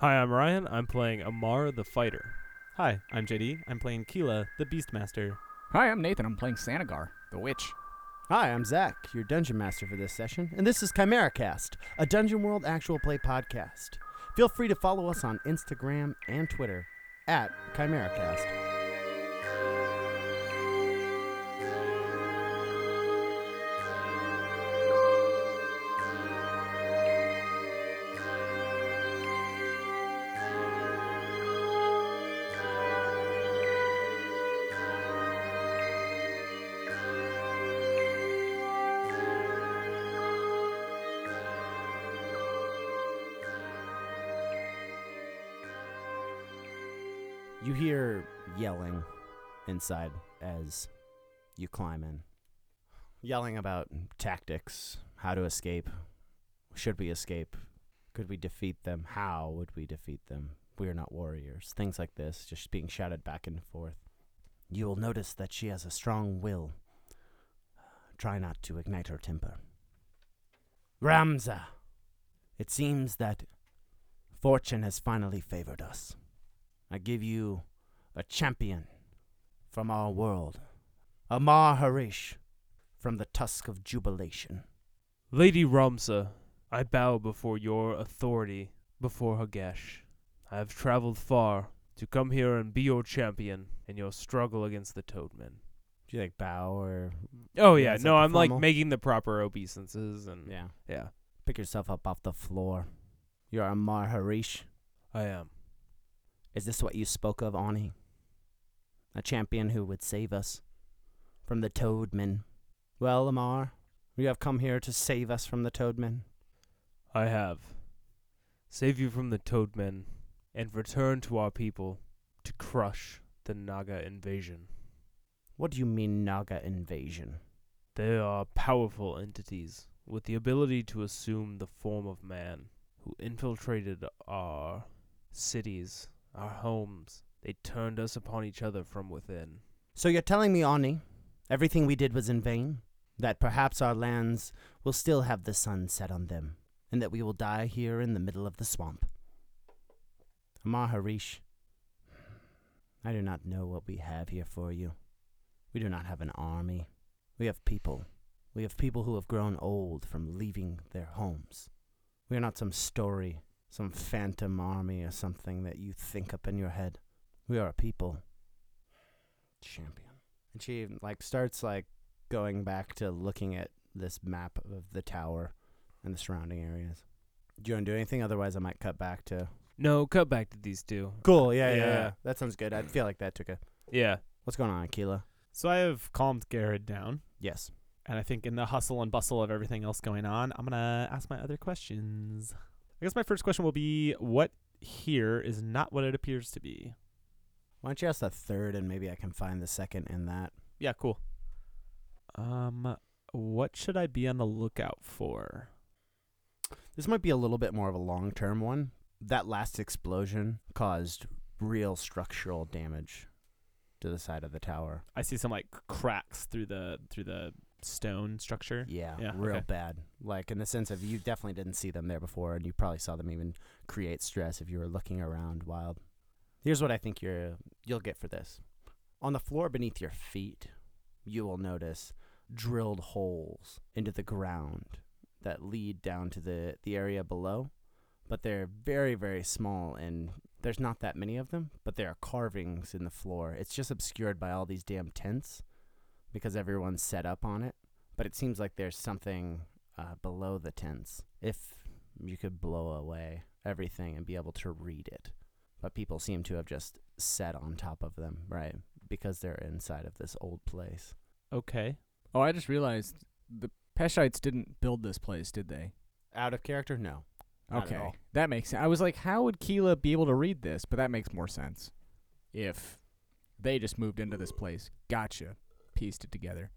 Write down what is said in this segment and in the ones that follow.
Hi, I'm Ryan. I'm playing Amar the Fighter. Hi, I'm JD. I'm playing Keela, the Beastmaster. Hi, I'm Nathan. I'm playing Sanagar, the witch. Hi, I'm Zach, your dungeon master for this session, and this is Chimera Cast, a Dungeon World actual play podcast. Feel free to follow us on Instagram and Twitter at ChimeraCast. Inside as you climb in. Yelling about tactics, how to escape. Should we escape? Could we defeat them? How would we defeat them? We are not warriors. Things like this, just being shouted back and forth. You will notice that she has a strong will. Try not to ignite her temper. Ramza, it seems that fortune has finally favored us. I give you a champion from our world, Amar Harish from the Tusk of Jubilation. Lady Ramsa, I bow before your authority, before Hagesh. I have traveled far to come here and be your champion in your struggle against the Toadmen. Do you like bow or Oh Yeah, yeah, no, I'm like making the proper obeisances and yeah? yeah, Pick yourself up off the floor. You're Amar Harish. I am. Is this what you spoke of, Ani? A champion who would save us from the Toadmen. Well, Amar, you have come here to save us from the Toadmen. I have. Save you from the Toadmen and return to our people to crush the Naga invasion. What do you mean, Naga invasion? They are powerful entities with the ability to assume the form of man who infiltrated our cities, our homes. They turned us upon each other from within. So you're telling me, Ani, everything we did was in vain? That perhaps our lands will still have the sun set on them, and that we will die here in the middle of the swamp? Amar Harish, I do not know what we have here for you. We do not have an army. We have people. We have people who have grown old from leaving their homes. We are not some story, some phantom army or something that you think up in your head. We are a people. Champion. And she like starts like going back to looking at this map of the tower and the surrounding areas. Do you want to do anything? Otherwise, I might cut back to. No, cut back to these two. Cool. Yeah, yeah, Yeah. yeah. That sounds good. I feel like that took a. Yeah. What's going on, Akila? So I have calmed Garrett down, Yes. and I think in the hustle and bustle of everything else going on, I'm gonna ask my other questions. I guess my first question will be what here is not what it appears to be. Why don't you ask the third, and maybe I can find the second in that. Yeah, cool. Um, what should I be on the lookout for? This might be a little bit more of a long term one. That last explosion caused real structural damage to the side of the tower. I see some like cracks through the through the stone structure. Yeah, Yeah, real okay. bad. Like in the sense of you definitely didn't see them there before, and you probably saw them even create stress if you were looking around wild. Here's what I think you're you'll get for this. On the floor beneath your feet, you will notice drilled holes into the ground that lead down to the the area below, but they're very very small and there's not that many of them, but there are carvings in the floor. It's just obscured by all these damn tents because everyone's set up on it but it seems like there's something uh, below the tents. If you could blow away everything and be able to read it, but people seem to have just set on top of them, right? Because they're inside of this old place. Okay. Oh, I just realized the Peshites didn't build this place, did they? Out of character? No. Okay, that makes sense. I was like, how would Keela be able to read this? But that makes more sense. If they just moved into this place, gotcha, pieced it together.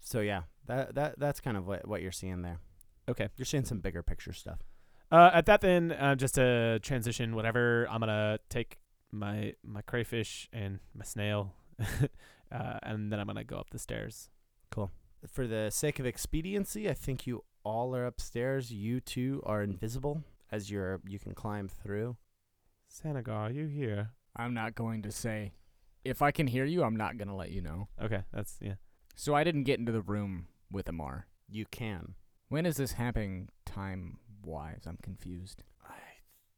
So yeah, that that that's kind of what what you're seeing there. Okay. You're seeing some bigger picture stuff. Uh, at that then, uh, just to transition, whatever, I'm gonna take my my crayfish and my snail, uh, and then I'm gonna go up the stairs. Cool. For the sake of expediency, I think you all are upstairs. You two are invisible as you're you can climb through. Sanagar, are you here? I'm not going to say. If I can hear you, I'm not going to let you know. Okay, that's yeah. So I didn't get into the room with Amar. You can. When is this happening time wise? I'm confused. I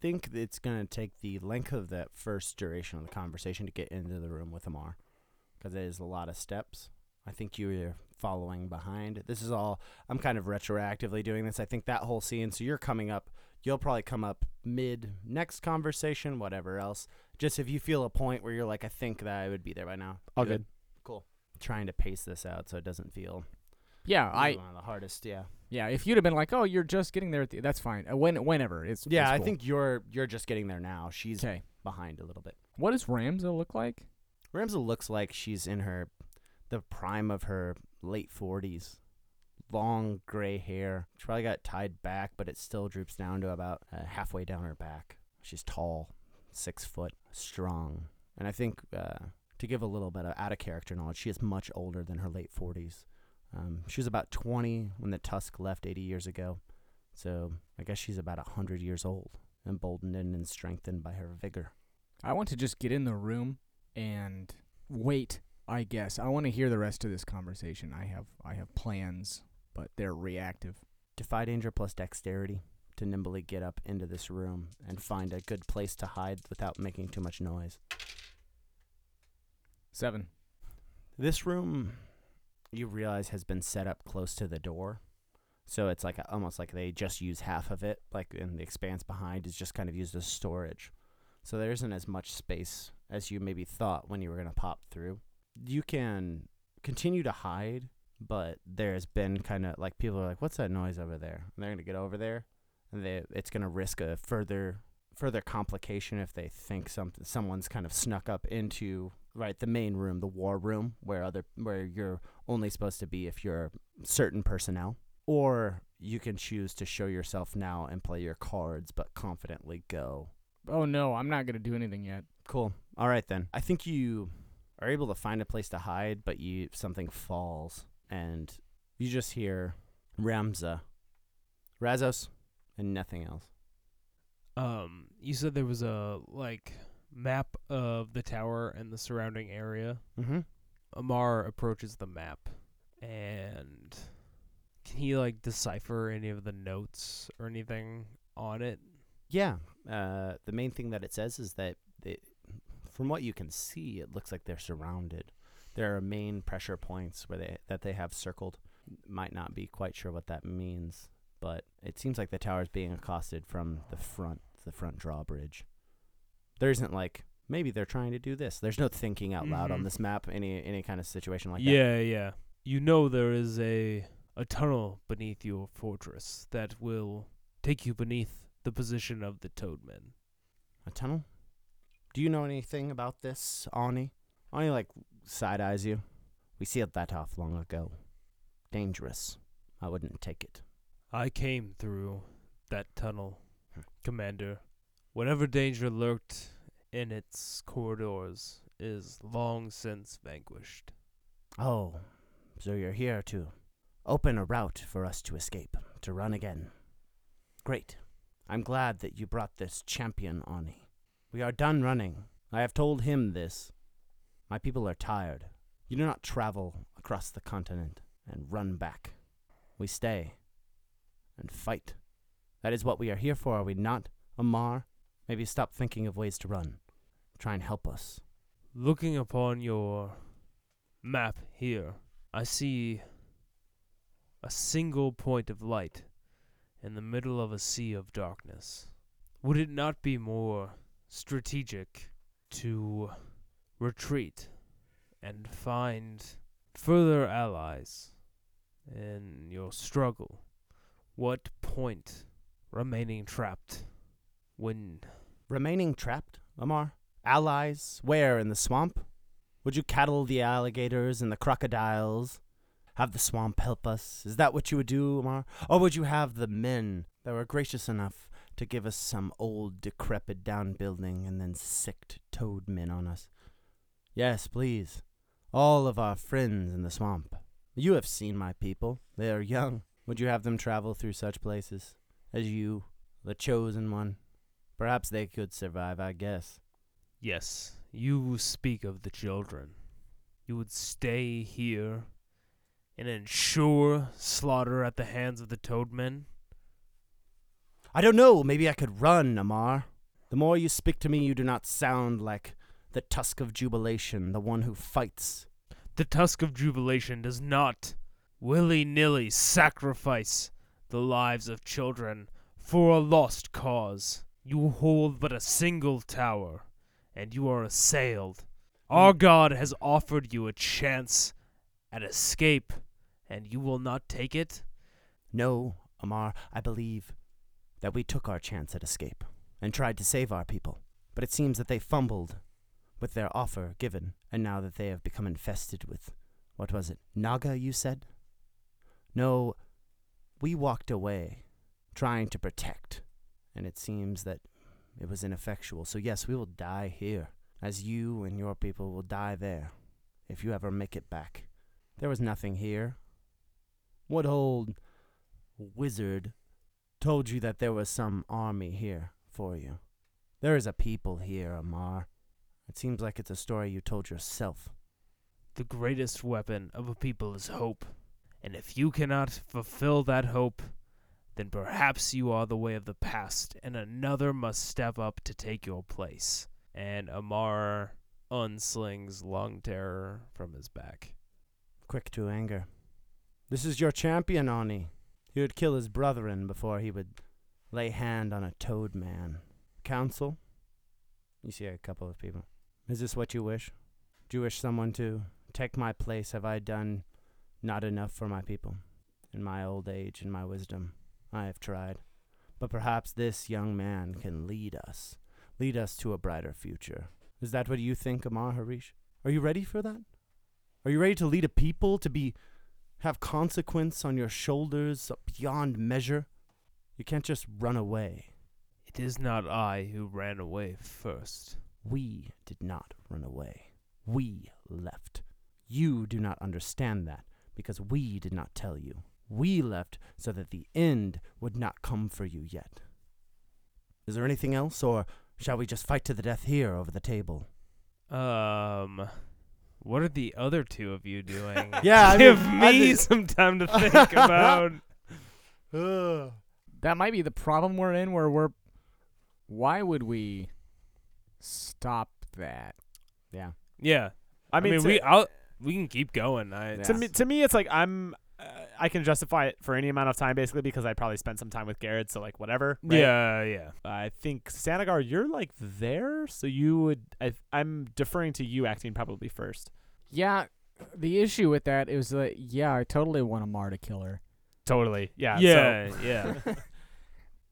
think it's going to take the length of that first duration of the conversation to get into the room with Amar. Because it is a lot of steps. I think you're following behind. This is all, I'm kind of retroactively doing this. I think that whole scene, so you're coming up, you'll probably come up mid next conversation, whatever else. Just if you feel a point where you're like, I think that I would be there by now. All good. Cool. Trying to pace this out so it doesn't feel Yeah, I one of the hardest, yeah. yeah. If you'd have been like, "Oh, you're just getting there," at the, that's fine. Uh, when whenever it's Yeah, it's I cool. think you're you're just getting there now. She's Okay. behind a little bit. What does Ramza look like? Ramsel looks like she's in her the prime of her late forties. Long gray hair. She probably got tied back, but it still droops down to about uh, halfway down her back. She's tall, six foot, strong, and I think uh, to give a little bit of out of character knowledge, she is much older than her late forties. Um, she was about twenty when the Tusk left eighty years ago, so I guess she's about a hundred years old, emboldened and strengthened by her vigor. I want to just get in the room and wait. I guess I want to hear the rest of this conversation. I have I have plans, but they're reactive. Defy danger plus dexterity to nimbly get up into this room and find a good place to hide without making too much noise. Seven. This room, you realize, has been set up close to the door. So it's like a, almost like they just use half of it, like in the expanse behind is just kind of used as storage. So there isn't as much space as you maybe thought when you were going to pop through. You can continue to hide, but there's been kind of like people are like, "What's that noise over there?" And they're going to get over there, and they, it's going to risk a further further complication if they think something someone's kind of snuck up into right the main room, the war room, where other where you're only supposed to be if you're certain personnel, or you can choose to show yourself now and play your cards, but confidently go. Oh no, I'm not gonna do anything yet. Cool. All right then. I think you are able to find a place to hide, but you something falls and you just hear Ramza, Razos, and nothing else. Um, you said there was a like map of the tower and the surrounding area. Mm-hmm. Amar approaches the map, and can he like decipher any of the notes or anything on it? Yeah. Uh, the main thing that it says is that it, from what you can see, it looks like they're surrounded. There are main pressure points where they that they have circled. Might not be quite sure what that means, but it seems like the tower is being accosted from the front, the front drawbridge. There isn't like maybe they're trying to do this. There's no thinking out loud on Mhm. this map. Any any kind of situation like that. yeah, yeah. You know there is a a tunnel beneath your fortress that will take you beneath the position of the Toadmen. A tunnel? Do you know anything about this, Ani? Ani, like, side eyes you. We sealed that off long ago. Dangerous. I wouldn't take it. I came through that tunnel. Commander. Whatever danger lurked in its corridors is long since vanquished. Oh, so you're here to open a route for us to escape, to run again. Great. I'm glad that you brought this champion, Ani. We are done running. I have told him this. My people are tired. You do not travel across the continent and run back. We stay and fight. That is what we are here for, are we not, Amar? Maybe stop thinking of ways to run. Try and help us. Looking upon your map here, I see a single point of light in the middle of a sea of darkness. Would it not be more strategic to retreat and find further allies in your struggle? What point remaining trapped when Remaining trapped, Amar? Allies? Where? In the swamp? Would you cattle the alligators and the crocodiles? Have the swamp help us? Is that what you would do, Amar? Or would you have the men that were gracious enough to give us some old, decrepit down building and then sicked toad men on us? Yes, please. All of our friends in the swamp. You have seen my people. They are young. Would you have them travel through such places as you, the chosen one? Perhaps they could survive, I guess. Yes, you speak of the children. You would stay here and ensure slaughter at the hands of the toadmen? I don't know. Maybe I could run, Amar. The more you speak to me, you do not sound like the Tusk of Jubilation, the one who fights. The Tusk of Jubilation does not willy nilly sacrifice the lives of children for a lost cause. You hold but a single tower, and you are assailed. Hmm. Our God has offered you a chance at escape, and you will not take it? No, Amar, I believe that we took our chance at escape and tried to save our people. But it seems that they fumbled with their offer given, and now that they have become infested with what was it? Naga, you said? No, we walked away, trying to protect, and it seems that it was ineffectual. So, yes, we will die here, as you and your people will die there, if you ever make it back. There was nothing here. What old wizard told you that there was some army here for you? There is a people here, Amar. It seems like it's a story you told yourself. The greatest weapon of a people is hope. And if you cannot fulfill that hope, then perhaps you are the way of the past, and another must step up to take your place. And Amar unslings Long Terror from his back. Quick to anger. This is your champion, Ani. He would kill his brethren before he would lay hand on a toad man. Council? You see a couple of people. Is this what you wish? Do you wish someone to take my place? Have I done not enough for my people? In my old age and my wisdom, I have tried. But perhaps this young man can lead us, lead us to a brighter future. Is that what you think, Amar Harish? Are you ready for that? Are you ready to lead a people to be have consequence on your shoulders beyond measure? You can't just run away. It is not I who ran away first. We did not run away. We left. You do not understand that because we did not tell you. We left so that the end would not come for you yet. Is there anything else, or shall we just fight to the death here over the table? Um, what are the other two of you doing? Yeah, I give mean, I me think- some time to think about. That might be the problem we're in where we're why would we stop that? Yeah. Yeah, I I mean, mean, to, we I'll, we can keep going. I Yeah. to me, to me, it's like I'm. I can justify it for any amount of time, basically, because I probably spent some time with Garrett, so like whatever. right? yeah, yeah. I think Sanagar, you're like there, so you would. I, I'm deferring to you acting probably first. Yeah, the issue with that is that yeah, I totally want Amar to kill her. Totally. Yeah. Yeah, yeah.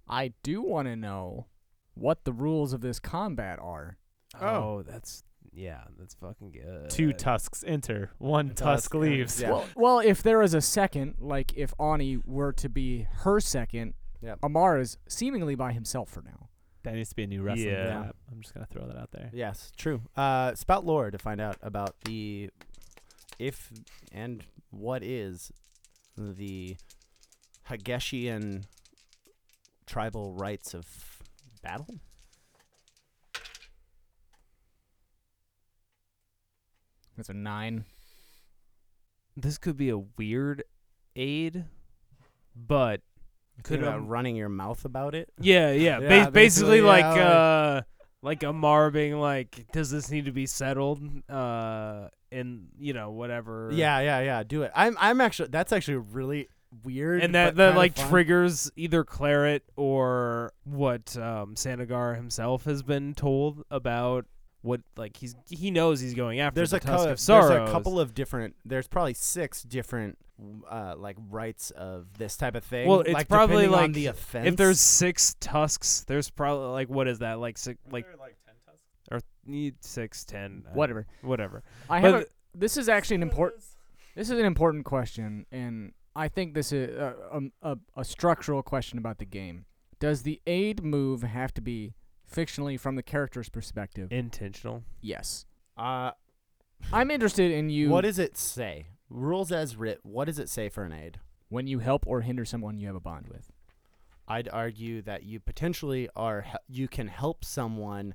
I do want to know what the rules of this combat are. oh, oh that's yeah, that's fucking good. Two tusks enter, one tusk, tusk, leaves. yeah. Well, well, if there is a second, like if Ani were to be her second, Yep. Amar is seemingly by himself for now. That needs to be a new wrestling Yeah. rap. I'm just gonna throw that out there. Yes, true. Uh, spout lore to find out about the if and what is the Hageshian tribal rites of battle. It's a nine. This could be a weird aid, but Could Could, about um, running your mouth about it. yeah, yeah. Yeah, ba- basically, basically, like yeah, like- uh, like Amar being like, does this need to be settled? Uh, and you know whatever. Yeah, yeah, yeah. Do it. I'm. I'm actually. That's actually really weird. and that that like fun. triggers either Claret or what um Sanagar himself has been told about what like he's he knows he's going after There's the a, Tusk cou- of Sorrows. there's a couple of different. There's probably six different, uh, like rites of this type of thing. Well, it's like, probably depending on like the offense. if there's six tusks, there's probably like what is that like six like or need six ten uh, Whatever. whatever. I But have. A, this is actually an important. This is an important question, and I think this is a, um, a, a structural question about the game. Does the aid move have to be fictionally from the character's perspective? intentional. yes. uh, I'm interested in you. what does it say? Rules as writ. What does it say for an aid? when you help or hinder someone you have a bond with? I'd argue that you potentially are you can help someone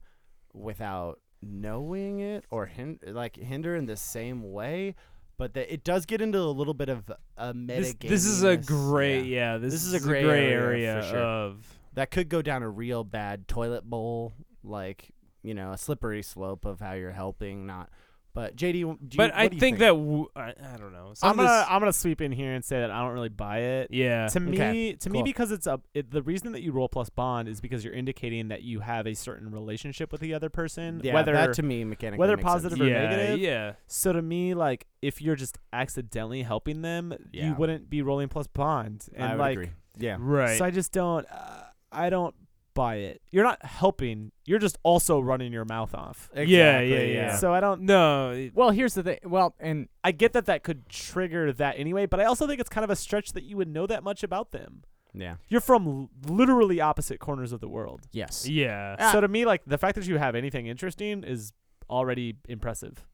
without knowing it or hin- like hinder in the same way, but that it does get into a little bit of a This, meta. this is a great, yeah. yeah. this, This is is a gray gray area area, for sure. of that could go down a real bad toilet bowl, like you know, a slippery slope of how you're helping, not. But JD, do you, but what I do you think, that w- I, I don't know. Some I'm of gonna this- I'm gonna sweep in here and say that I don't really buy it. yeah. to me, okay, to me, because it's a it, the reason that you roll plus bond is because you're indicating that you have a certain relationship with the other person, yeah, whether that to me mechanically whether makes sense. positive or yeah, negative. yeah. So to me, like if you're just accidentally helping them, Yeah. you wouldn't be rolling plus bond. And I would like, agree. Yeah, Right. so I just don't. Uh, I don't buy it. You're not helping. You're just also running your mouth off. Yeah, Exactly, yeah, yeah. So I don't. no. Well, here's the thing. Well, and I get that that could trigger that anyway, but I also think it's kind of a stretch that you would know that much about them. yeah. You're from l- literally opposite corners of the world. yes, yeah. Ah. so to me, like the fact that you have anything interesting is already impressive.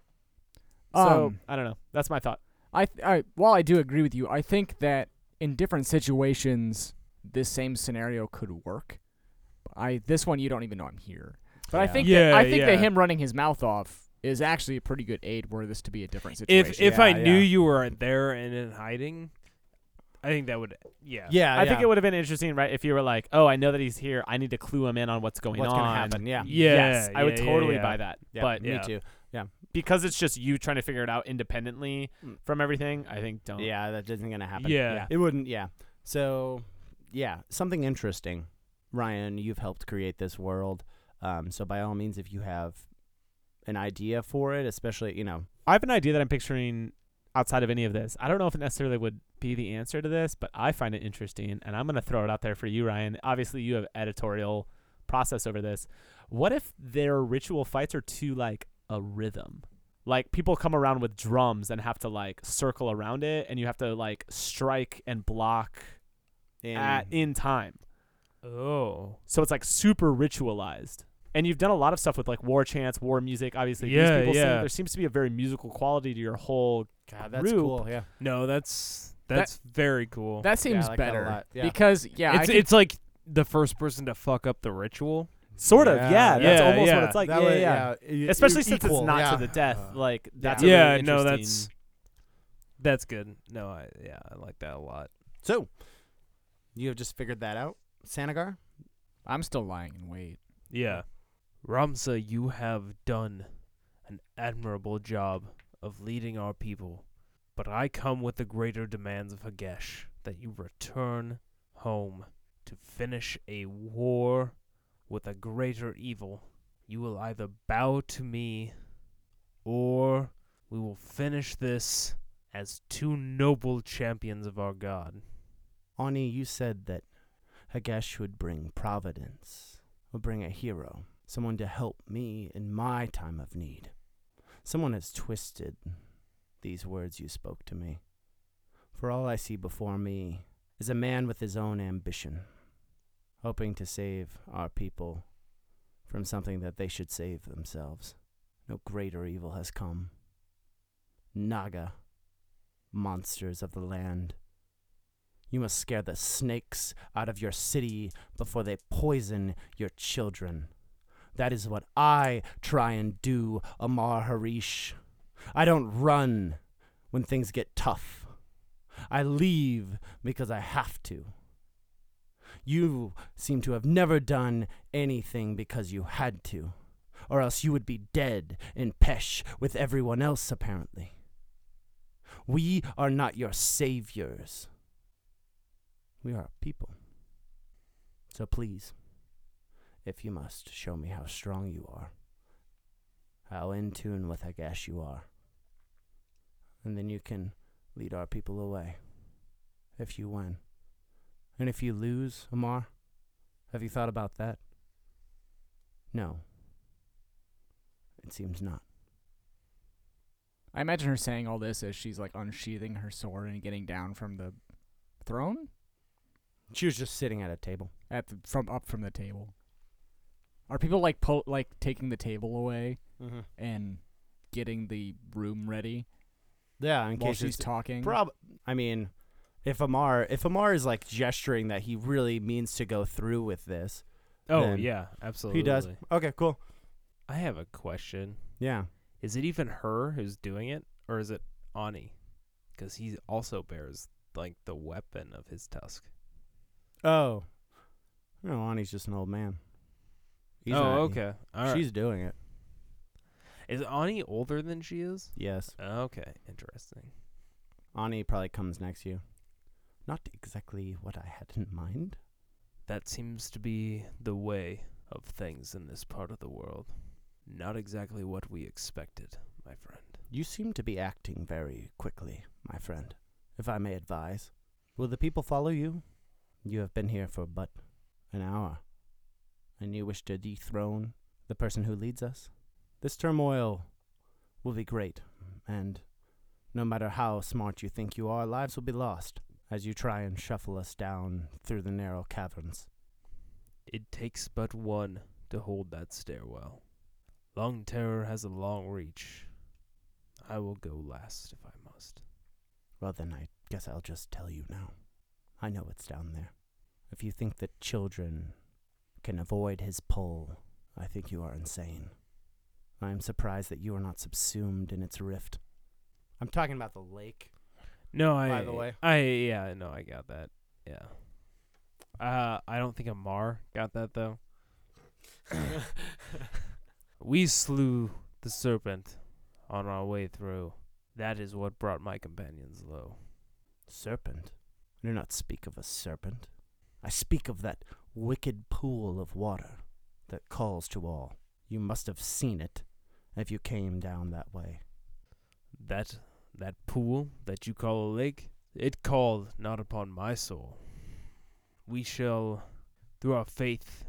So Um, I don't know. That's my thought. I, th- I while I do agree with you, I think that in different situations, this same scenario could work. I this one you don't even know I'm here, but I think Yeah, that, I think that him running his mouth off is actually a pretty good aid were this to be a different situation. if if I Yeah, knew you were there and in hiding, I think that would yeah. Yeah, I think it would have been interesting, right? If you were like, "Oh, I know that he's here. I need to clue him in on what's going What's on." gonna happen? Yeah. Yeah, yes, I would yeah, yeah, totally yeah. buy that. Yeah, But me too. yeah. because it's just you trying to figure it out independently Mm. from everything, I think don't. Yeah, that isn't gonna happen. Yeah. it wouldn't. Yeah. So, yeah, something interesting. Ryan, you've helped create this world. Um, so by all means, if you have an idea for it, especially you know, I have an idea that I'm picturing outside of any of this. I don't know if it necessarily would be the answer to this, but I find it interesting, and I'm going to throw it out there for you, Ryan. Obviously, you have editorial process over this. What if their ritual fights are to like a rhythm? Like people come around with drums and have to like circle around it, and you have to like strike and block in, at in time. Oh. So it's like super ritualized. And you've done a lot of stuff with like war chants, war music. Obviously, Yeah, these people sing. yeah. There seems to be a very musical quality to your whole God, that's group. cool. Yeah, No, that's that's very cool. that seems I like that a better lot, yeah. because yeah, I it's can- it's like the first person to fuck up the ritual. Sort of, Yeah, yeah. That's yeah, almost yeah. what it's like. That yeah, would- yeah, yeah, Especially e- since equal, it's not yeah. to the death. Uh, Like that's yeah, a really no, that's that's good. No, I yeah, I like that a lot. So, you have just figured that out, Sanagar. I'm still lying in wait. Yeah. Ramsa, you have done an admirable job of leading our people, but I come with the greater demands of Hagesh that you return home to finish a war with a greater evil. You will either bow to me or we will finish this as two noble champions of our god. Ani, you said that Hagesh would bring providence, would bring a hero, someone to help me in my time of need. Someone has twisted these words you spoke to me. For all I see before me is a man with his own ambition, hoping to save our people from something that they should save themselves. No greater evil has come. Naga, monsters of the land. You must scare the snakes out of your city before they poison your children. That is what I try and do, Amar Harish. I don't run when things get tough. I leave because I have to. You seem to have never done anything because you had to, or else you would be dead in Pesh with everyone else, apparently. We are not your saviors. We are a people. So please, if you must, show me how strong you are, how in tune with Hagesh you are. And then you can lead our people away, if you win. And if you lose, Amar, have you thought about that? No. It seems not. I imagine her saying all this as she's like unsheathing her sword and getting down from the throne She was just sitting at a table. at the, from up from the table. Are people like po- like taking the table away Mm-hmm. and getting the room ready Yeah, in while case she's talking? prob. I mean, If Amar, if Amar is like gesturing that he really means to go through with this, Oh yeah, absolutely. he does. Okay, cool. I have a question. Yeah. Is it even her who's doing it, or is it Ani? Because he also bears like the weapon of his tusk. Oh. No, Ani's just an old man. He's oh, not- okay. All right. She's doing it. Is Ani older than she is? Yes. Okay, interesting. Ani probably comes next to you. Not exactly what I had in mind. That seems to be the way of things in this part of the world. Not exactly what we expected, my friend. You seem to be acting very quickly, my friend, if I may advise. Will the people follow you? You have been here for but an hour, and you wish to dethrone the person who leads us? This turmoil will be great, and no matter how smart you think you are, lives will be lost as you try and shuffle us down through the narrow caverns. It takes but one to hold that stairwell. Long Terror has a long reach. I will go last if I must. Well, then I guess I'll just tell you now. I know what's down there. If you think that children can avoid his pull, I think you are insane. I am surprised that you are not subsumed in its rift. I'm talking about the lake. No, I. By the way. I yeah, no, I got that. Yeah. Uh, I don't think Amar got that though. We slew the serpent on our way through. That is what brought my companions low. Serpent? I do not speak of a serpent. I speak of that wicked pool of water that calls to all. You must have seen it if you came down that way. That that pool that you call a lake, it called not upon my soul. We shall, through our faith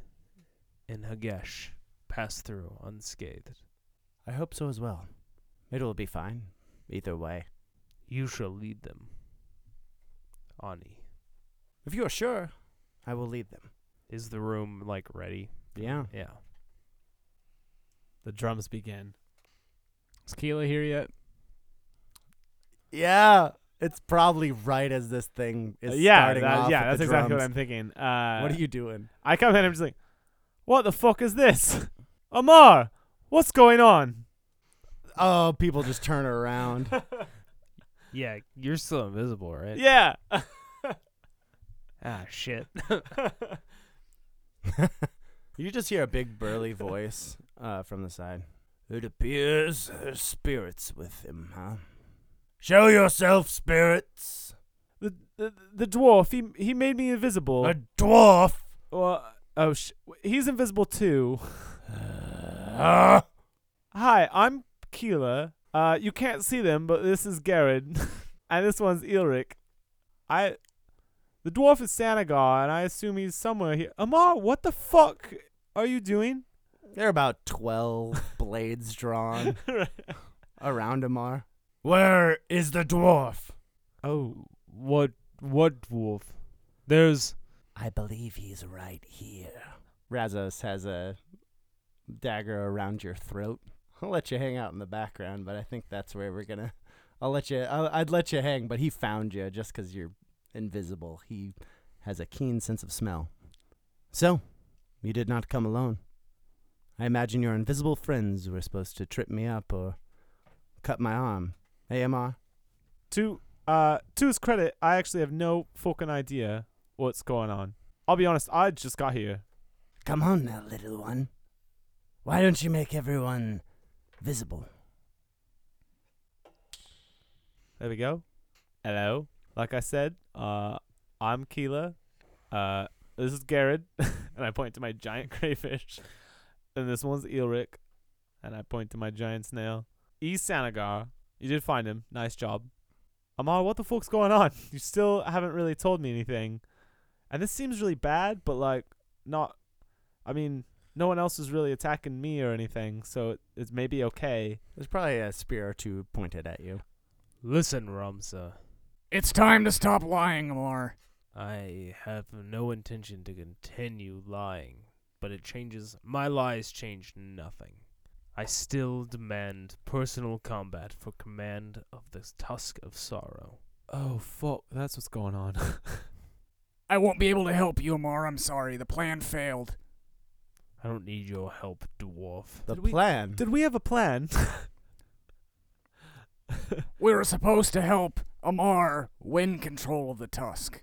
in Hagesh, pass through unscathed. I hope so as well. It will be fine, either way. You shall lead them. Ani. If you are sure, I will lead them. Is the room like ready? Yeah. Yeah. The drums begin. Is Keela here yet? Yeah. It's probably right as this thing is Uh, yeah, starting that- off yeah, with that's the exactly what drums. I'm thinking. Uh, What are you doing? I come in and I'm just like, what the fuck is this? Amar, what's going on? Oh, people just turn around. Yeah, you're still invisible, right? yeah. Ah, shit. you just hear a big burly voice uh, from the side. It appears there's spirits with him, huh? Show yourself, spirits. the, the the dwarf, he he made me invisible. A dwarf. well, oh, sh- he's invisible too. Ah. Hi, I'm Keela. Uh, you can't see them, but this is Garrett, and this one's Ilric. I, the dwarf is Sanagar, and I assume he's somewhere here. Amar, what the fuck are you doing? there are about 12 blades drawn around Amar. Where is the dwarf? Oh, what what dwarf? There's I believe he's right here. Razos has a dagger around your throat. I'll let you hang out in the background, but I think that's where we're gonna. I'll let you. I'll, I'd let you hang, but he found you just 'cause you're invisible. He has a keen sense of smell. So, you did not come alone. I imagine your invisible friends were supposed to trip me up or cut my arm. Amar. to uh to his credit, I actually have no fucking idea what's going on. I'll be honest, I just got here. Come on now, little one. Why don't you make everyone visible? There we go. Hello. Like I said, uh I'm Keela. Uh this is Garrett and I point to my giant crayfish. And this one's Eelric. And I point to my giant snail. He's Sanagar. You did find him. Nice job. Amar, what the fuck's going on? You still haven't really told me anything. And this seems really bad, but like not I mean, no one else is really attacking me or anything, so it, it's maybe okay. There's probably a spear or two pointed at you. listen, Ramsa. It's time to stop lying, Amar. I have no intention to continue lying, but it changes. My lies change nothing. I still demand personal combat for command of this tusk of sorrow. Oh fuck, that's what's going on. I won't be able to help you, Amar. I'm sorry. The plan failed. I don't need your help, dwarf. The Did we- plan. Did we have a plan? We were supposed to help Amar win control of the Tusk.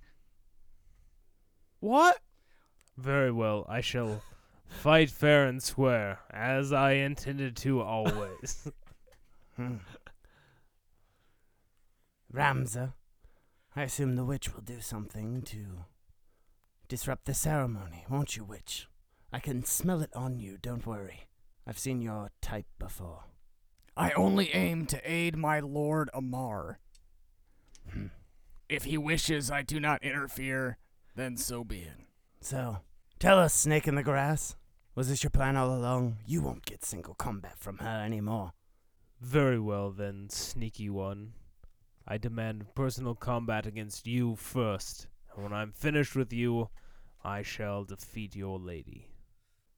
what? Very well, I shall fight fair and square, as I intended to always. Hmm. Ramza, I assume the witch will do something to disrupt the ceremony, won't you, witch? I can smell it on you, don't worry. I've seen your type before. I only aim to aid my lord Amar. Hmm. If he wishes I do not interfere, then so be it. So, tell us, Snake in the Grass. Was this your plan all along? You won't get single combat from her anymore. Very well, then, sneaky one. I demand personal combat against you first, and when I'm finished with you, I shall defeat your lady.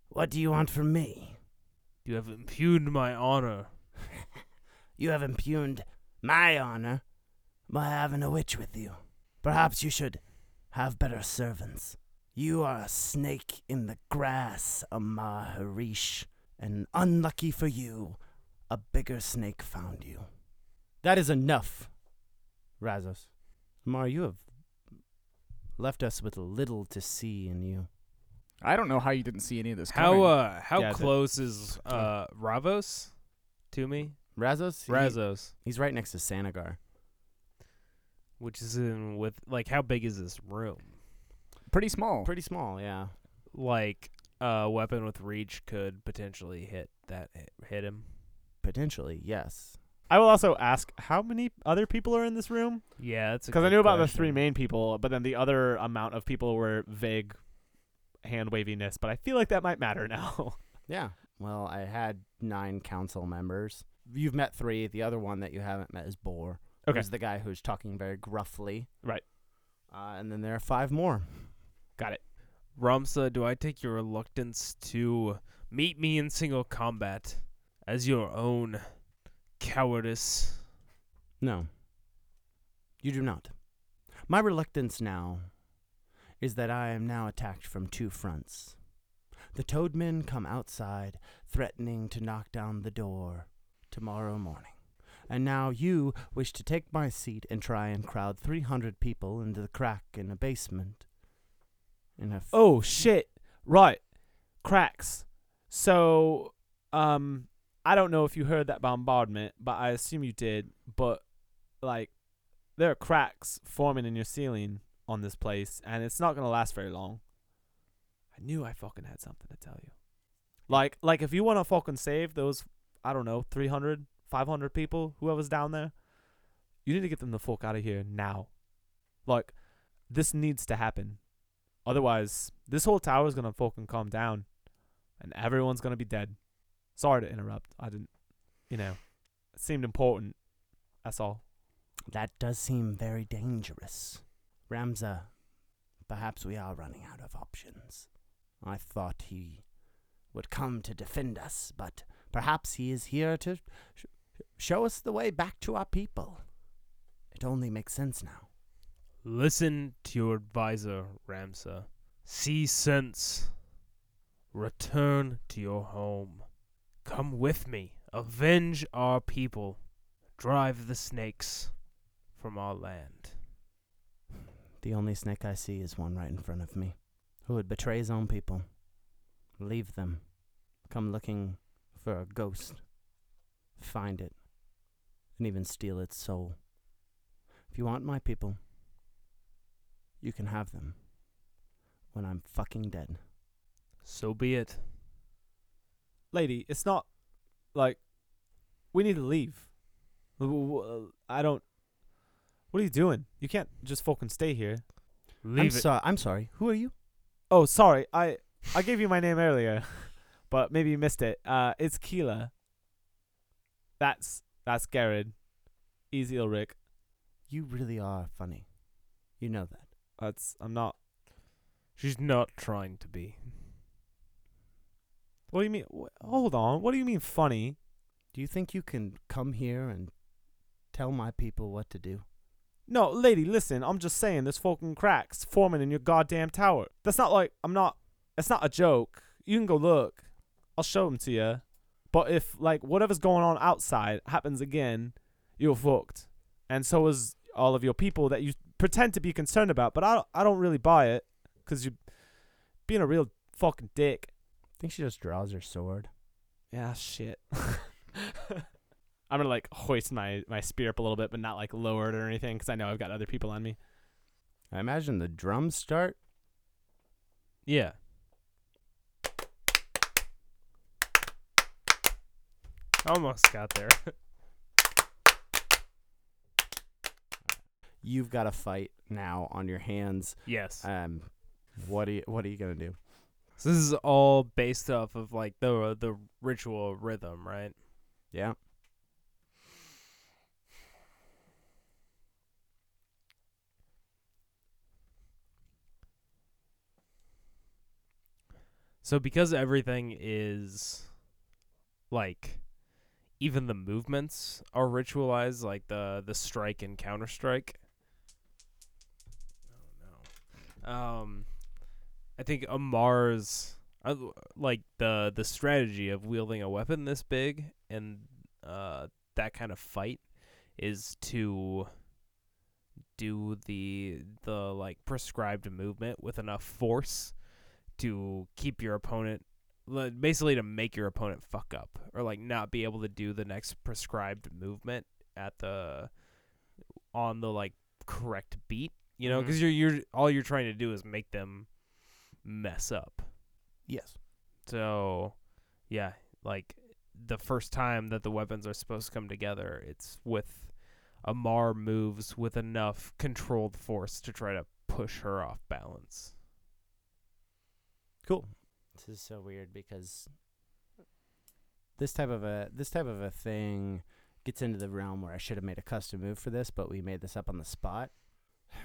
What do you want from me? You have impugned my honor. You have impugned my honor by having a witch with you. Perhaps you should have better servants. You are a snake in the grass, Amar Harish, and unlucky for you, a bigger snake found you. That is enough, Razos. Amar, you have left us with little to see in you. I don't know how you didn't see any of this How coming. uh how Yeah, the- close is uh Ravos to me? Razos? He- Razos, he's right next to Sanagar. which is in with like how big is this room? Pretty small. Pretty small, yeah. Like a weapon with reach could potentially hit that hit him. Potentially, yes. I will also ask how many other people are in this room? Yeah, that's Because I knew about the three main people, but then the other amount of people were vague hand waviness. But I feel like that might matter now. Yeah. Well, I had nine council members. You've met three. The other one that you haven't met is Boar. Okay. Who's the guy who's talking very gruffly. Right. Uh, and then there are five more. Got it. Ramsa, do I take your reluctance to meet me in single combat as your own cowardice? No. You do not. My reluctance now is that I am now attacked from two fronts. The Toadmen come outside, threatening to knock down the door tomorrow morning. And now you wish to take my seat and try and crowd 300 people into the crack in a basement. In a f- Oh shit! Right, cracks. So, um, I don't know if you heard that bombardment, but I assume you did. But like, there are cracks forming in your ceiling on this place, and it's not gonna last very long. I knew I fucking had something to tell you. Like, like if you want to fucking save those, I don't know, 300, 500 people, whoever's down there, you need to get them the fuck out of here now. Like, this needs to happen. Otherwise, this whole tower is gonna fucking come down, and everyone's gonna be dead. Sorry to interrupt. I didn't, you know, it seemed important. That's all. That does seem very dangerous. Ramza, perhaps we are running out of options. I thought he would come to defend us, but perhaps he is here to sh- show us the way back to our people. It only makes sense now. Listen to your advisor, Ramsa. See sense. Return to your home. Come with me. Avenge our people. Drive the snakes from our land. The only snake I see is one right in front of me, who would betray his own people, leave them, come looking for a ghost, find it, and even steal its soul. If you want my people, you can have them when I'm fucking dead. So be it. Lady, it's not like we need to leave. I don't. What are you doing? You can't just fucking stay here. I'm Leave it. sorry. I'm sorry. Who are you? Oh, sorry. I I gave you my name earlier, but maybe you missed it. Uh, it's Keela. That's that's Garrett. Easy Ulrich. You really are funny. You know that. That's I'm not. She's not trying to be. What do you mean? wh- Hold on. What do you mean funny? Do you think you can come here and tell my people what to do? No, lady, listen. I'm just saying, there's fucking cracks forming in your goddamn tower. That's not like I'm not. It's not a joke. You can go look. I'll show them to you. But if like whatever's going on outside happens again, you're fucked. And so is all of your people that you pretend to be concerned about. But I don't, I don't really buy it because you're being a real fucking dick. I think she just draws her sword. Yeah, shit. I'm gonna like hoist my my spear up a little bit, but not like lower it or anything, because I know I've got other people on me. I imagine the drums start. Yeah. Almost got there. You've got a fight now on your hands. yes. Um, what are you, what are you gonna do? So this is all based off of like the the ritual rhythm, right? Yeah. So because everything is like even the movements are ritualized like the the strike and counter strike. Oh no. Um I think Amar's uh, like the the strategy of wielding a weapon this big and uh that kind of fight is to do the the like prescribed movement with enough force to keep your opponent basically to make your opponent fuck up or like not be able to do the next prescribed movement at the on the like correct beat you know? Mm-hmm. Because you're you're all you're trying to do is make them mess up. Yes. so yeah like the first time that the weapons are supposed to come together it's with Amar moves with enough controlled force to try to push her off balance Cool. This is so weird because this type of a this type of a thing gets into the realm where I should have made a custom move for this, but we made this up on the spot.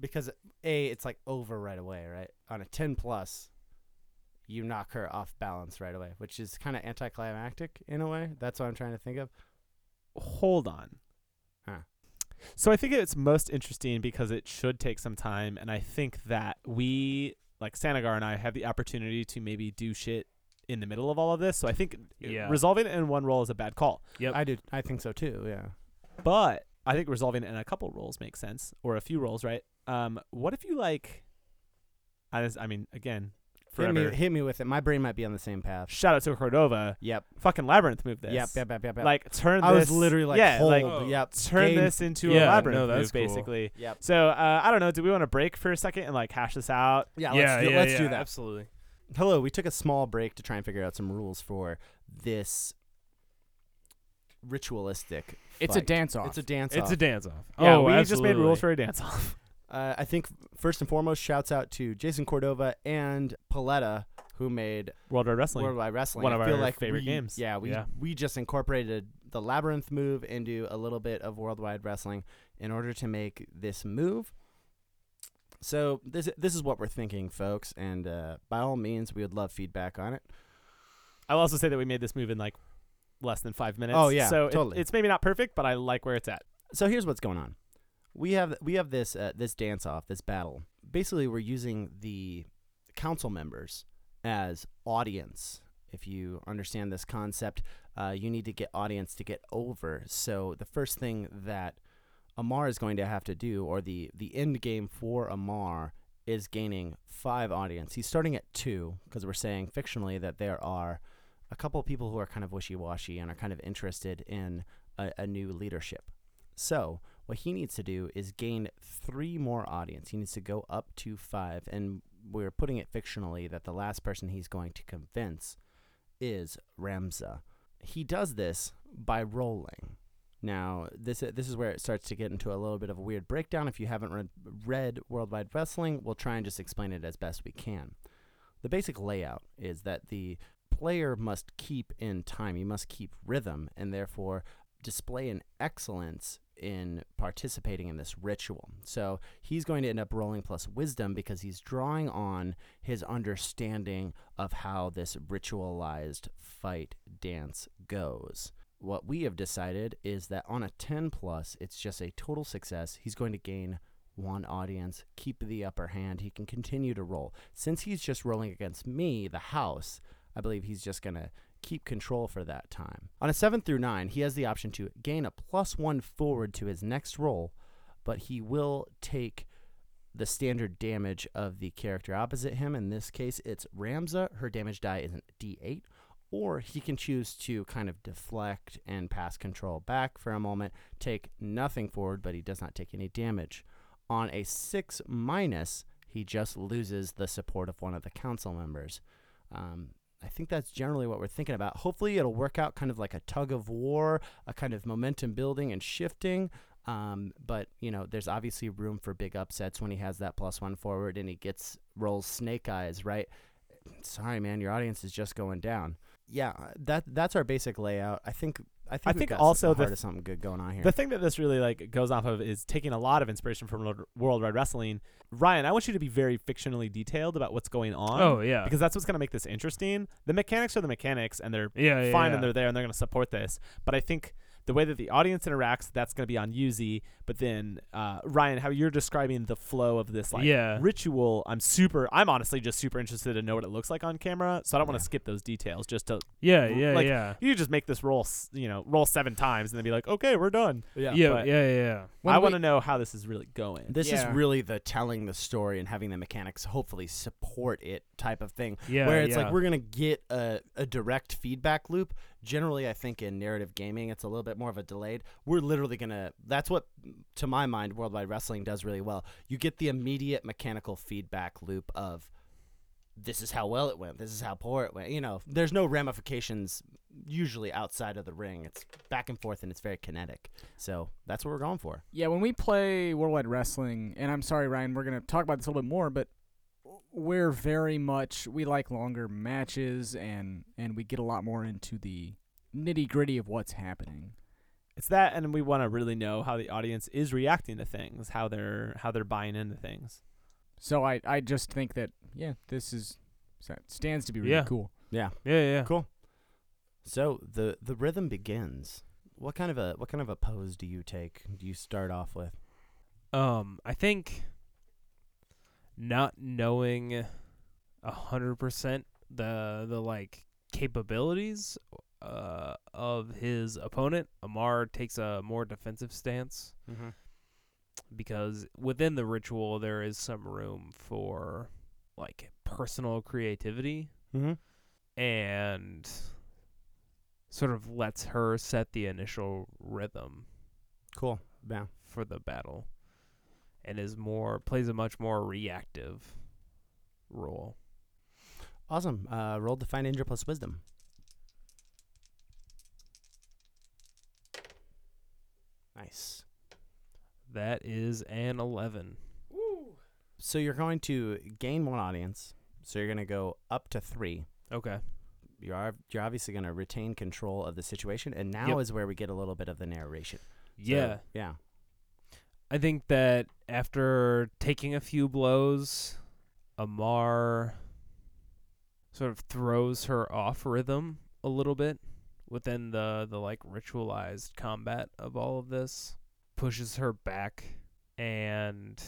Because a, it's like over right away, right? On a ten plus, you knock her off balance right away, which is kind of anticlimactic in a way. That's what I'm trying to think of. Hold on. Huh. So I think it's most interesting because it should take some time, and I think that we, like Sanagar and I, have the opportunity to maybe do shit in the middle of all of this. So I think Yeah. resolving it in one roll is a bad call. Yep. I do. I think so too. Yeah. But I think resolving it in a couple rolls makes sense, or a few rolls, right? Um, what if you like? I, just- I mean, again, Hit me, hit me with it. My brain might be on the same path. Shout out to Cordova. Yep. Fucking labyrinth move this. Yep. Yep. Yep. Yep. yep. Like turn this. I this. was literally like, yeah, hold. like Oh. yep. turn Game- this into a labyrinth no, that's move, cool. basically. Yep. So uh, I don't know. Do we want to break for a second and like hash this out? Yeah. yeah, Let's, do, yeah, let's yeah, do that. absolutely Hello, we took a small break to try and figure out some rules for this ritualistic. It's a dance off. It's a dance. Off. It's a dance off Yeah, oh we just made rules for a dance off. Uh, I think first and foremost, shouts out to Jason Cordova and Paoletta who made Worldwide Wrestling. World Wide Wrestling. One I of feel our like favorite we- games. Yeah, we Yeah. we just incorporated the labyrinth move into a little bit of Worldwide Wrestling in order to make this move. So this this is what we're thinking, folks, and uh, by all means, we would love feedback on it. I'll also say that we made this move in like less than five minutes. Oh, yeah, so it- it's maybe not perfect, but I like where it's at. so here's what's going on. We have we have this uh, this dance off, this battle. Basically, we're using the council members as audience. If you understand this concept, uh, you need to get audience to get over. So the first thing that Amar is going to have to do, or the the end game for Amar, is gaining five audience. He's starting at two because we're saying fictionally that there are a couple of people who are kind of wishy washy and are kind of interested in a, a new leadership. So what he needs to do is gain three more audience. He needs to go up to five, and we're putting it fictionally that the last person he's going to convince is Ramza. He does this by rolling. Now, this this is where it starts to get into a little bit of a weird breakdown. If you haven't read, read Worldwide Wrestling, we'll try and just explain it as best we can. The basic layout is that the player must keep in time. He must keep rhythm, and therefore display an excellence in participating in this ritual. So he's going to end up rolling plus wisdom because he's drawing on his understanding of how this ritualized fight dance goes. what we have decided is that on a 10 plus, it's just a total success. He's going to gain one audience, keep the upper hand. He can continue to roll. Since he's just rolling against me, the house, I believe he's just going to keep control for that time. On a 7 through 9, he has the option to gain a plus 1 forward to his next roll, but he will take the standard damage of the character opposite him. In this case, it's Ramza. Her damage die is an d8. Or he can choose to kind of deflect and pass control back for a moment, take nothing forward, but he does not take any damage. On a 6 minus, he just loses the support of one of the council members. Um, I think that's generally what we're thinking about. Hopefully, it'll work out kind of like a tug of war, a kind of momentum building and shifting. Um, but you know, there's obviously room for big upsets when he has that plus one forward and he gets rolls snake eyes, right? Sorry, man, your audience is just going down. Yeah, that that's our basic layout. I think I think I think also the the th- something good going on here. The thing that this really like goes off of is taking a lot of inspiration from World- Wide Wrestling. Ryan, I want you to be very fictionally detailed about what's going on. Oh yeah. Because that's what's going to make this interesting. The mechanics are the mechanics, and they're yeah, yeah, fine yeah. and they're there and they're going to support this. But I think the way that the audience interacts, that's going to be on Yuzi. But then, uh, Ryan, how you're describing the flow of this like Yeah. ritual, I'm super. I'm honestly just super interested to know what it looks like on camera. So I don't want Yeah. to skip those details. Just to yeah, yeah, like, yeah. you just make this roll, you know, roll seven times and then be like, okay, we're done. Yeah, but- yeah, yeah, yeah. When I want to know how this is really going. this Yeah. is really the telling the story and having the mechanics hopefully support it type of thing. Yeah, where it's yeah. like we're gonna get a, a direct feedback loop. Generally, I think in narrative gaming, it's a little bit more of a delayed. We're literally gonna. That's what, to my mind, Worldwide Wrestling does really well. You get the immediate mechanical feedback loop of, this is how well it went. This is how poor it went. You know, there's no ramifications usually outside of the ring. It's back and forth and it's very kinetic. So that's what we're going for. Yeah, when we play Worldwide Wrestling, and I'm sorry, Ryan, we're gonna talk about this a little bit more, but we're very much we like longer matches, and and we get a lot more into the nitty gritty of what's happening. It's that, and we want to really know how the audience is reacting to things, how they're how they're buying into things. So I I just think that yeah, this is so it stands to be really Yeah. cool. Yeah. yeah, yeah. Cool. So the the rhythm begins. What kind of a what kind of a pose do you take? Do you start off with? Um, I think not knowing a hundred percent the the like capabilities uh of his opponent, Amar takes a more defensive stance Mm-hmm. because within the ritual there is some room for like personal creativity Mm-hmm. and sort of lets her set the initial rhythm Cool. Yeah. for the battle and is more plays a much more reactive role. Awesome. Uh, roll defy danger plus wisdom. Nice. That is an 11. So you're going to gain one audience. So you're going to go up to three. Okay. You are you're obviously going to retain control of the situation, and now Yep. is where we get a little bit of the narration. So, Yeah. yeah. I think that after taking a few blows, Amar sort of throws her off rhythm a little bit within the the like ritualized combat of all of this. Pushes her back and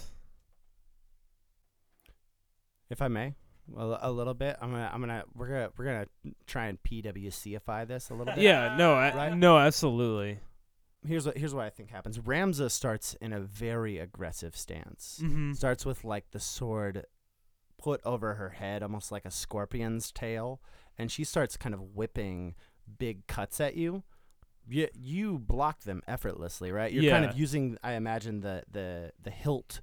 If I may, a, a little bit. I'm gonna I'm gonna we're gonna we're gonna try and PWCify this a little bit. yeah, no, I, Right? no, absolutely. Here's what here's what I think happens. Ramza starts in a very aggressive stance. Mm-hmm. Starts with like the sword put over her head, almost like a scorpion's tail, and she starts kind of whipping big cuts at you. You you block them effortlessly, right? You're kind of using, I imagine, the the the hilt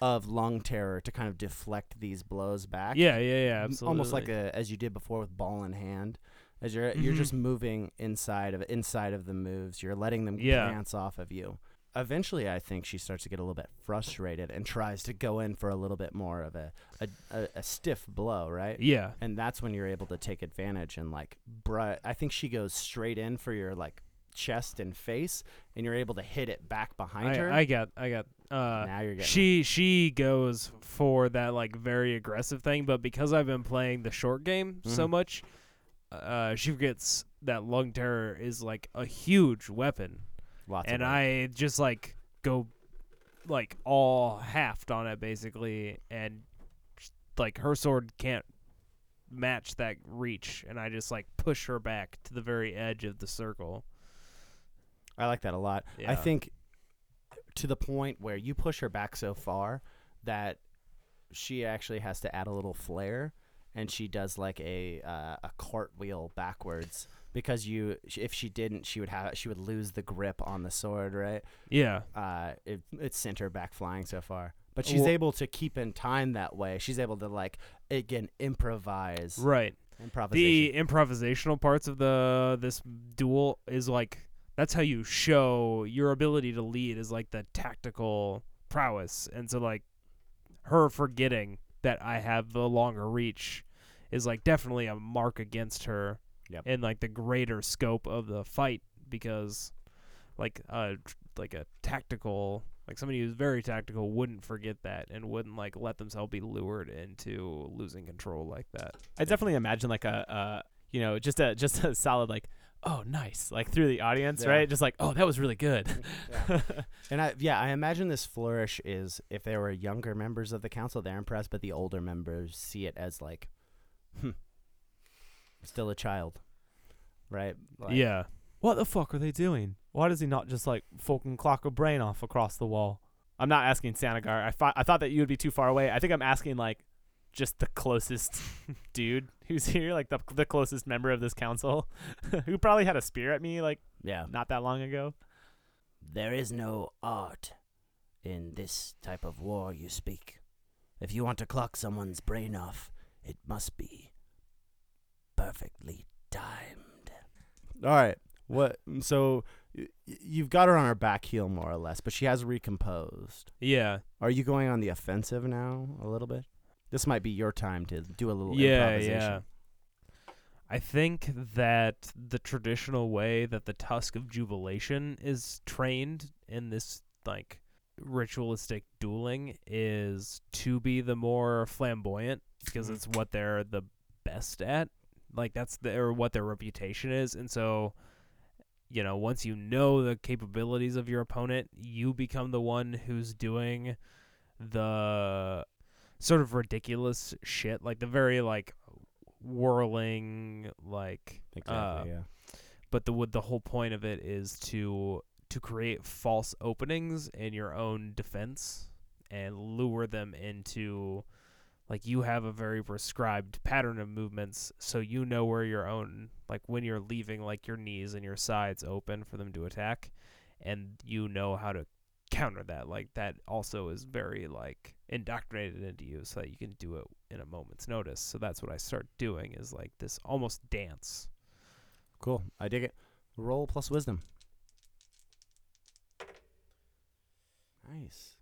of lung terror to kind of deflect these blows back. Yeah, yeah, yeah, absolutely. Almost like a as you did before with ball in hand. As you're you're Mhm. just moving inside of inside of the moves. You're letting them Yeah. glance off of you. Eventually, I think she starts to get a little bit frustrated and tries to go in for a little bit more of a a, a, a stiff blow, right? Yeah. And that's when you're able to take advantage and like, bri- I think she goes straight in for your like chest and face, and you're able to hit it back behind her. I, I got I got uh now you're getting she she goes for that like very aggressive thing, but because I've been playing the short game so Mhm. much, uh, she forgets that lung terror is like a huge weapon, Lots and of. I just like go like all halved on it basically, and like her sword can't match that reach, and I just like push her back to the very edge of the circle. I like that a lot. Yeah. I think to the point where you push her back so far that she actually has to add a little flair, and she does like a uh, a cartwheel backwards because you if she didn't she would have she would lose the grip on the sword right? Yeah, uh it it sent her back flying so far. But she's Well- able to keep in time that way. She's able to like again improvise. Right. improvisation. the improvisational parts of the this duel is like that's how you show your ability to lead is like the tactical prowess. And so like her forgetting that i have the longer reach is like definitely a mark against her Yep. in like the greater scope of the fight because like uh like a tactical like somebody who's very tactical wouldn't forget that and wouldn't like let themselves be lured into losing control like that I definitely imagine like a, uh, you know, just a just a solid like, oh, nice, like through the audience, Yeah. right? Just like, oh, that was really good. And I yeah, I imagine this flourish is if there were younger members of the council, they're impressed, but the older members see it as like, hmm, still a child, right? Like, yeah what the fuck are they doing? Why does he not just like fucking clock a brain off across the wall? I'm not asking Sanagar. I thought I thought that you would be too far away. I think I'm asking like just the closest dude who's here, like the the closest member of this council, who probably had a spear at me like yeah. not that long ago. There is no art in this type of war you speak. If you want to clock someone's brain off, it must be perfectly timed. All right. What? So y- y- you've got her on her back heel more or less, but she has recomposed. yeah Are you going on the offensive now a little bit? This might be your time to do a little yeah improvisation. yeah i think that the traditional way that the tusk of jubilation is trained in this like ritualistic dueling is to be the more flamboyant because Mhm. it's what they're the best at like that's their what their reputation is and so you know once you know the capabilities of your opponent you become the one who's doing the sort of ridiculous shit like the very like whirling like Exactly. uh, yeah. but the the whole point of it is to to create false openings in your own defense and lure them into like you have a very prescribed pattern of movements so you know where your own like when you're leaving like your knees and your sides open for them to attack and you know how to counter that like that also is very like indoctrinated into you so that you can do it in a moment's notice so that's what i start doing is like this almost dance Cool. I dig it. Roll plus wisdom. Nice.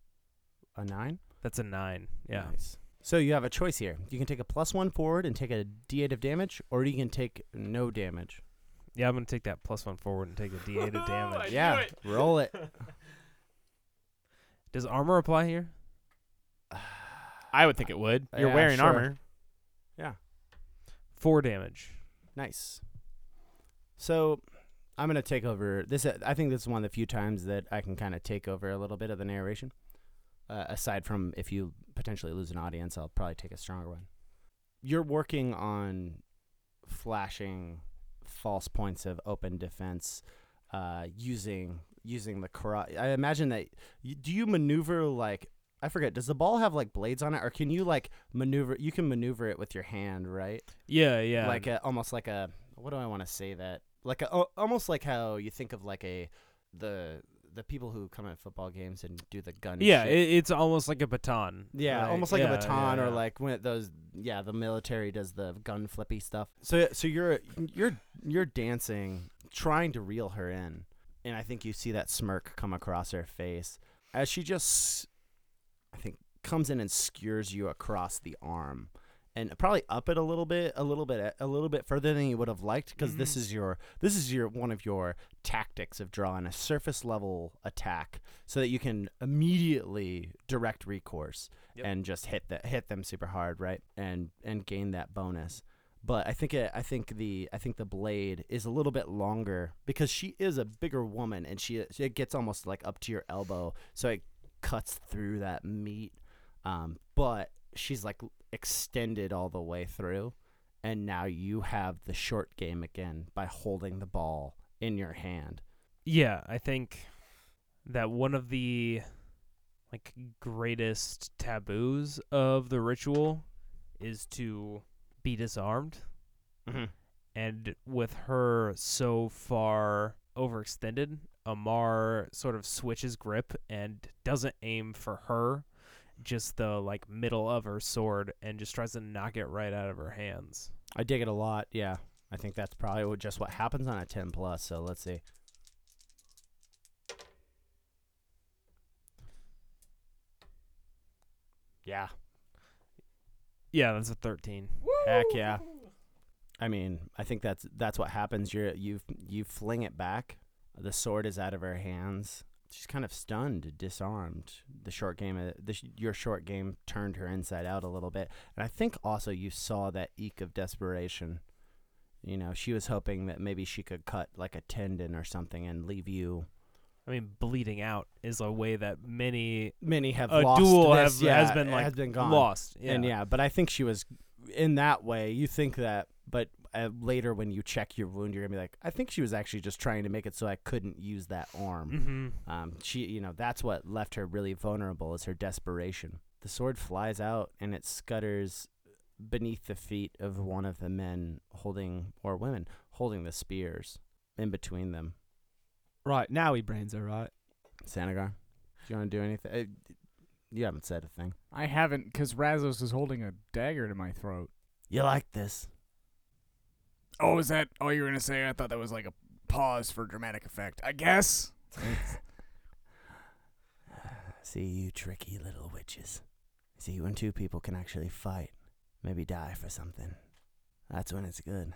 A nine? that's a nine yeah Nice. So you have a choice here. You can take a plus one forward and take a d8 of damage, or you can take no damage. Yeah, I'm gonna take that plus one forward and take a D8 of damage. yeah, roll it. Does armor apply here? I would think it would. You're Yeah, wearing sure. armor. Four damage. Nice. So I'm gonna take over this. I think this is one of the few times that I can kind of take over a little bit of the narration. Uh, aside from if you potentially lose an audience, I'll probably take a stronger one. You're working on flashing false points of open defense uh, using using the karate. I imagine that. You, do you maneuver like? I forget. Does the ball have like blades on it, or can you like maneuver? You can maneuver it with your hand, right? Yeah, yeah. like a almost like a what do I want to say that like a almost like how you think of like a the the people who come at football games and do the gun yeah, it, it's almost like a baton. yeah Like, almost like yeah, a baton yeah, or like when those yeah the military does the gun flippy stuff so so you're you're you're dancing trying to reel her in and I think you see that smirk come across her face as she just I think comes in and skewers you across the arm and probably up it a little bit a little bit a little bit further than you would have liked because this Mhm. is your this is your one of your tactics of drawing a surface level attack so that you can immediately direct recourse Yep. and just hit the, hit them super hard right and and gain that bonus but I think it, I think the I think the blade is a little bit longer because she is a bigger woman and she it gets almost like up to your elbow, so it cuts through that meat. Um, but she's like extended all the way through, and now you have the short game again by holding the ball in your hand. Yeah, I think that one of the like greatest taboos of the ritual is to be disarmed. Mm-hmm. And with her so far overextended, Amar sort of switches grip and doesn't aim for her, just the like middle of her sword and just tries to knock it right out of her hands. I dig it a lot. Yeah, I think that's probably just what happens on a ten plus. So let's see. Yeah, Yeah, that's a 13. heck yeah. I mean, I think that's that's what happens. You're you you fling it back. The sword is out of her hands. She's kind of stunned, disarmed. The short game, uh, the, sh- your short game turned her inside out a little bit, and I think also you saw that eek of desperation. You know, she was hoping that maybe she could cut like a tendon or something and leave you. I mean, bleeding out is a way that many Many have a lost duel this, have, yeah, has been like has been gone. lost. Yeah. And yeah, but I think she was in that way. You think that, but uh, later when you check your wound, you're gonna be like, I think she was actually just trying to make it so I couldn't use that arm. Mm-hmm. Um, she, you know, that's what left her really vulnerable is her desperation. The sword flies out and it scutters beneath the feet of one of the men holding or women holding the spears in between them. Right now he brains her. Right. Sanagar, do you want to do anything? Uh, you haven't said a thing. I haven't, because Razos is holding a dagger to my throat. You like this? Oh, is that all you were gonna say? I thought that was like a pause for dramatic effect. I guess. See, you tricky little witches. See, when two people can actually fight, maybe die for something, that's when it's good.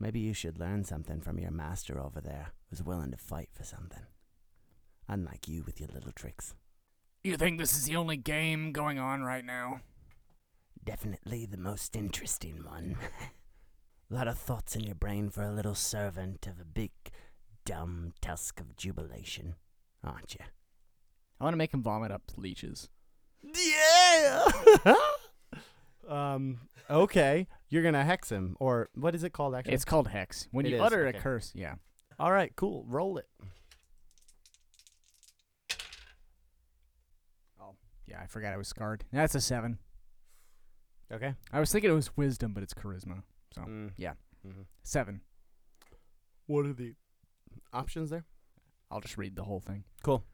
Maybe you should learn something from your master over there who's willing to fight for something. Unlike you with your little tricks. You think this is the only game going on right now? Definitely the most interesting one. a lot of thoughts in your brain for a little servant of a big, dumb tusk of jubilation, aren't you? I want to make him vomit up leeches. Yeah. um. Okay. You're gonna hex him, or what is it called? Actually, It's called hex. When It you is, utter okay. a curse, yeah. all right. Cool. Roll it. Oh yeah, I forgot I was scarred. That's a seven. Okay. I was thinking it was wisdom, but it's charisma. So Mm. yeah. Mhm. seven. What are the options there? I'll just read the whole thing. Cool.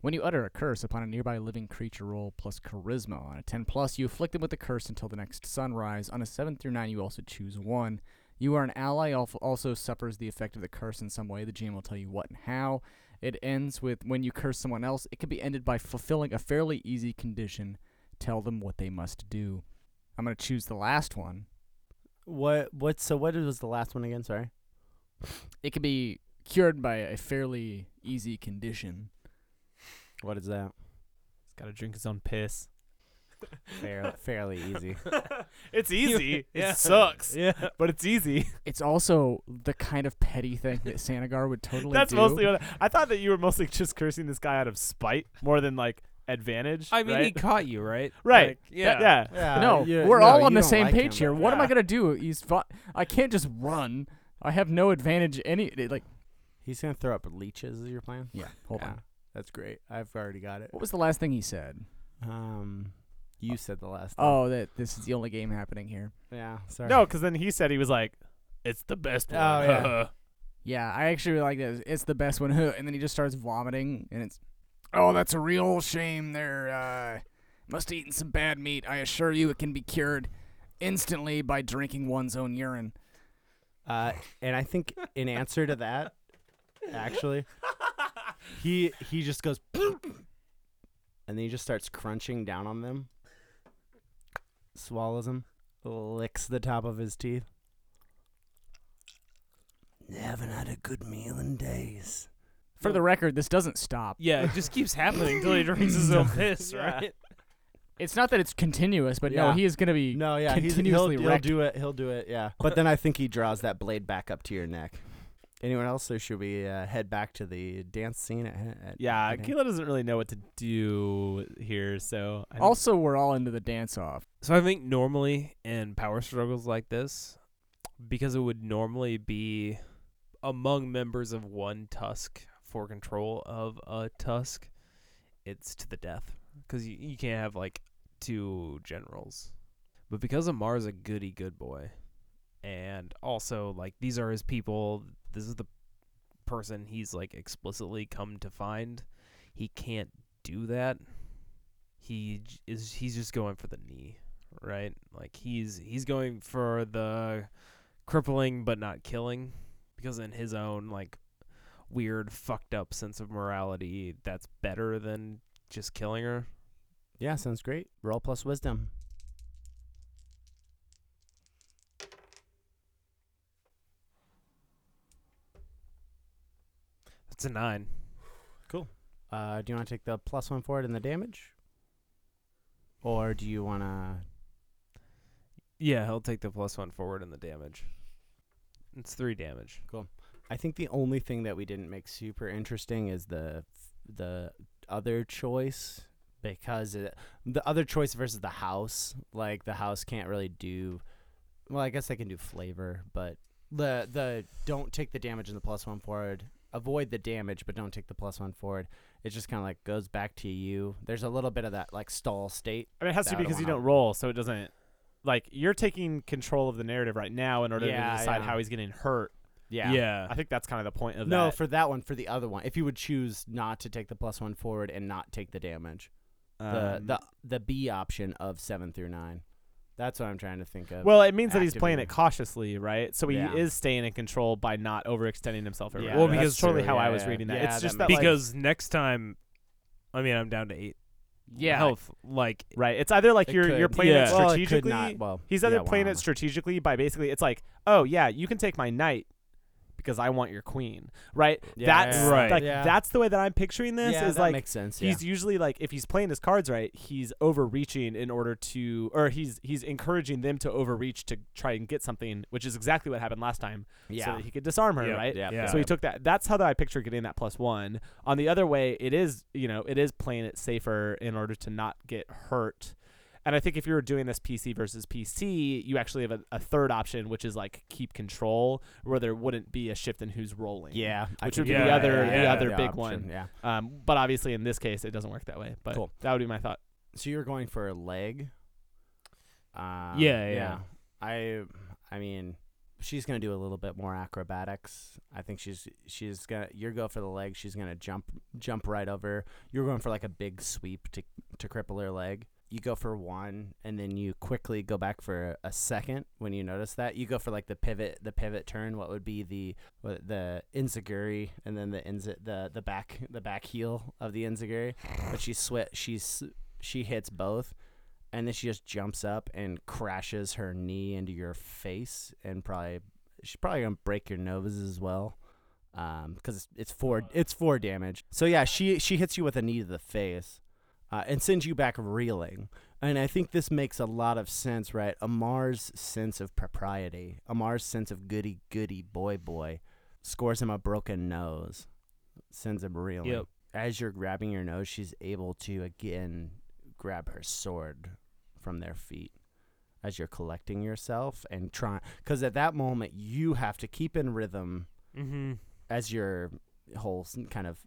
When you utter a curse upon a nearby living creature, roll plus charisma. On a 10 plus, you afflict them with the curse until the next sunrise. On a 7 through 9, you also choose one. You are an ally, also suffers the effect of the curse in some way. The GM will tell you what and how. It ends with when you curse someone else, it can be ended by fulfilling a fairly easy condition. Tell them what they must do. I'm going to choose the last one. What? What? So what was the last one again? Sorry. It can be cured by a fairly easy condition. What is that? He's got to drink his own piss. Fair, fairly easy. It's easy. Yeah. It sucks. Yeah. But it's easy. It's also the kind of petty thing that Sanagar would totally That's do. mostly what I, I thought that you were mostly just cursing this guy out of spite more than like advantage. I mean, right? he caught you, right? Right. Like, yeah. yeah. Yeah. no, you- we're no, all on the same like page him, here. but- What am I gonna do? He's fu- I can't just run. I have no advantage. Any like He's gonna throw up leeches. Is your plan? yeah. Hold Yeah, on. That's great. I've already got it. What was the last thing he said? Um, you said the last. time. Oh, that this is the only game happening here. yeah. Sorry. No, because then he said he was like, "It's the best one." Oh, yeah. Yeah, I actually like this. It's the best one. And then he just starts vomiting, and it's oh, that's a real shame. There uh, must have eaten some bad meat. I assure you, it can be cured instantly by drinking one's own urine. Uh, and I think in answer to that, actually, he he just goes, and then he just starts crunching down on them, swallows them, licks the top of his teeth. Haven't had a good meal in days. For the record, this doesn't stop. Yeah, it just keeps happening until he drinks his own piss, Yeah. right? It's not that it's continuous, but no, Yeah. he is going to be. No, yeah, he's, he'll, continuously he'll wrecked. do it. He'll do it. Yeah, but then I think he draws that blade back up to your neck. Anyone else, or should we uh, head back to the dance scene? At, at Yeah, at- Keela doesn't really know what to do here, so I think- Also, we're all into the dance off. So I think normally in power struggles like this, because it would normally be among members of one tusk for control of a tusk, it's to the death. Because you, you can't have like two generals. But because Amar's a goody good boy, and also like these are his people, this is the person he's like explicitly come to find. He can't do that. He j- is he's just going for the knee right? Like he's he's going for the crippling but not killing because in his own like weird fucked up sense of morality that's better than just killing her. Yeah, sounds great. Roll plus wisdom. That's a 9. Cool. Uh, do you want to take the plus one forward in the damage, or do you want to? Yeah, he'll take the plus 1 forward in the damage. It's 3 damage. I think the only thing that we didn't make super interesting is the the other choice because it, the other choice versus the house. Like the house can't really do. Well, I guess they can do flavor, but the the don't take the damage and the plus one forward. Avoid the damage, but don't take the plus one forward. It just kind of like goes back to you. There's a little bit of that like stall state. I mean, it has to be because you don't roll, so it doesn't. Like you're taking control of the narrative right now in order Yeah, to decide yeah. how he's getting hurt. Yeah. Yeah. I think that's kind of the point of No, that. No, for that one, for the other one, if you would choose not to take the plus one forward and not take the damage, the Um, the the B option of seven through nine. That's what I'm trying to think of. well, it means that he's playing it cautiously, right? So he Yeah. is staying in control by not overextending himself. Yeah, Yeah, Well, that's because- totally true, how I was yeah. reading that. Yeah, it's that just that, makes like, because next time I mean, I'm down to 8 Yeah. health like right. It's either like It you're you're playing Yeah. it well, it could strategically. not. Well, He's either yeah, playing wow. it strategically by basically it's like, oh yeah, you can take my knight because I want your queen, right? Yeah, that's yeah, yeah. Right. like Yeah. that's the way that I'm picturing this. yeah, is that like makes sense. he's yeah. usually like if he's playing his cards right, he's overreaching in order to, or he's he's encouraging them to overreach to try and get something, which is exactly what happened last time, so yeah. that he could disarm her, Yep. right? yeah. Yeah. So he took that. That's how that I picture getting that plus one. On the other way, it is you know it is playing it safer in order to not get hurt. And I think if you were doing this PC versus PC, you actually have a, a third option, which is like keep control, where there wouldn't be a shift in who's rolling. Yeah, Which would be do the other- Yeah, the yeah, other the big option, one. Yeah. Um, but obviously in this case, it doesn't work that way. But Cool. that would be my thought. So you're going for a leg. Um, Yeah, yeah. I I mean, she's gonna do a little bit more acrobatics. I think she's she's gonna you're go for the leg. She's gonna jump jump right over. You're going for like a big sweep to to cripple her leg. You go for one, and then you quickly go back for a second when you notice that. You go for like the pivot, the pivot turn. What would be the the inzaguri, and then the inza, the the back the back heel of the inzaguri. But she sweat. She's she hits both, and then she just jumps up and crashes her knee into your face, and probably she's probably gonna break your nose as well, um, because it's four it's four damage. So yeah, she she hits you with a knee to the face, uh, and sends you back reeling. And I think this makes a lot of sense, right? Amar's sense of propriety, Amar's sense of goody goody boy boy, scores him a broken nose, sends him reeling Yep. as you're grabbing your nose, she's able to again grab her sword from their feet as you're collecting yourself and trying. Because at that moment, you have to keep in rhythm Mhm. as your whole kind of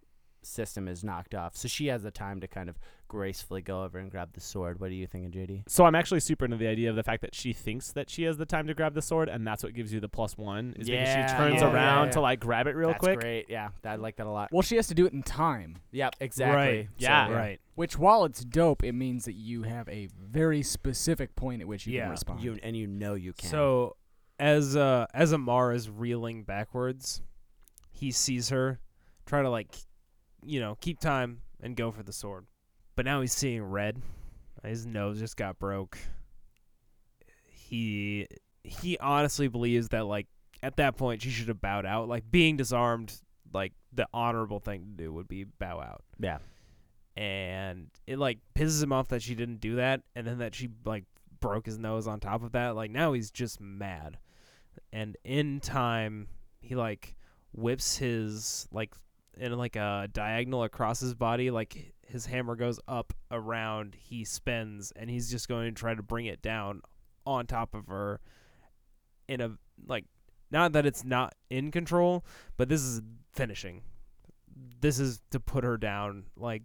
system is knocked off. So she has the time to kind of gracefully go over and grab the sword. What are you thinking, JD? So I'm actually super into the idea of the fact that she thinks that she has the time to grab the sword, and that's what gives you the plus one. Is because she turns yeah, around yeah. to like grab it real quick. That's quick. great. Yeah, I like that a lot. Well, she has to do it in time, Yep, exactly. Right. So, Yeah. Right. which while it's dope, it means that you have a very specific point at which you Yeah. can respond. You and you know you can. So as uh as Amar is reeling backwards, he sees her try to like you know, keep time and go for the sword. But now he's seeing red. His nose just got broke. He he honestly believes that like at that point she should have bowed out. Like being disarmed, like the honorable thing to do would be bow out. yeah, and it like pisses him off that she didn't do that, and then that she like broke his nose on top of that. Like now he's just mad, and in time he like whips his like in like a diagonal across his body, like his hammer goes up around, he spins, and he's just going to try to bring it down on top of her in a like not that it's not in control, but this is finishing. This is to put her down. Like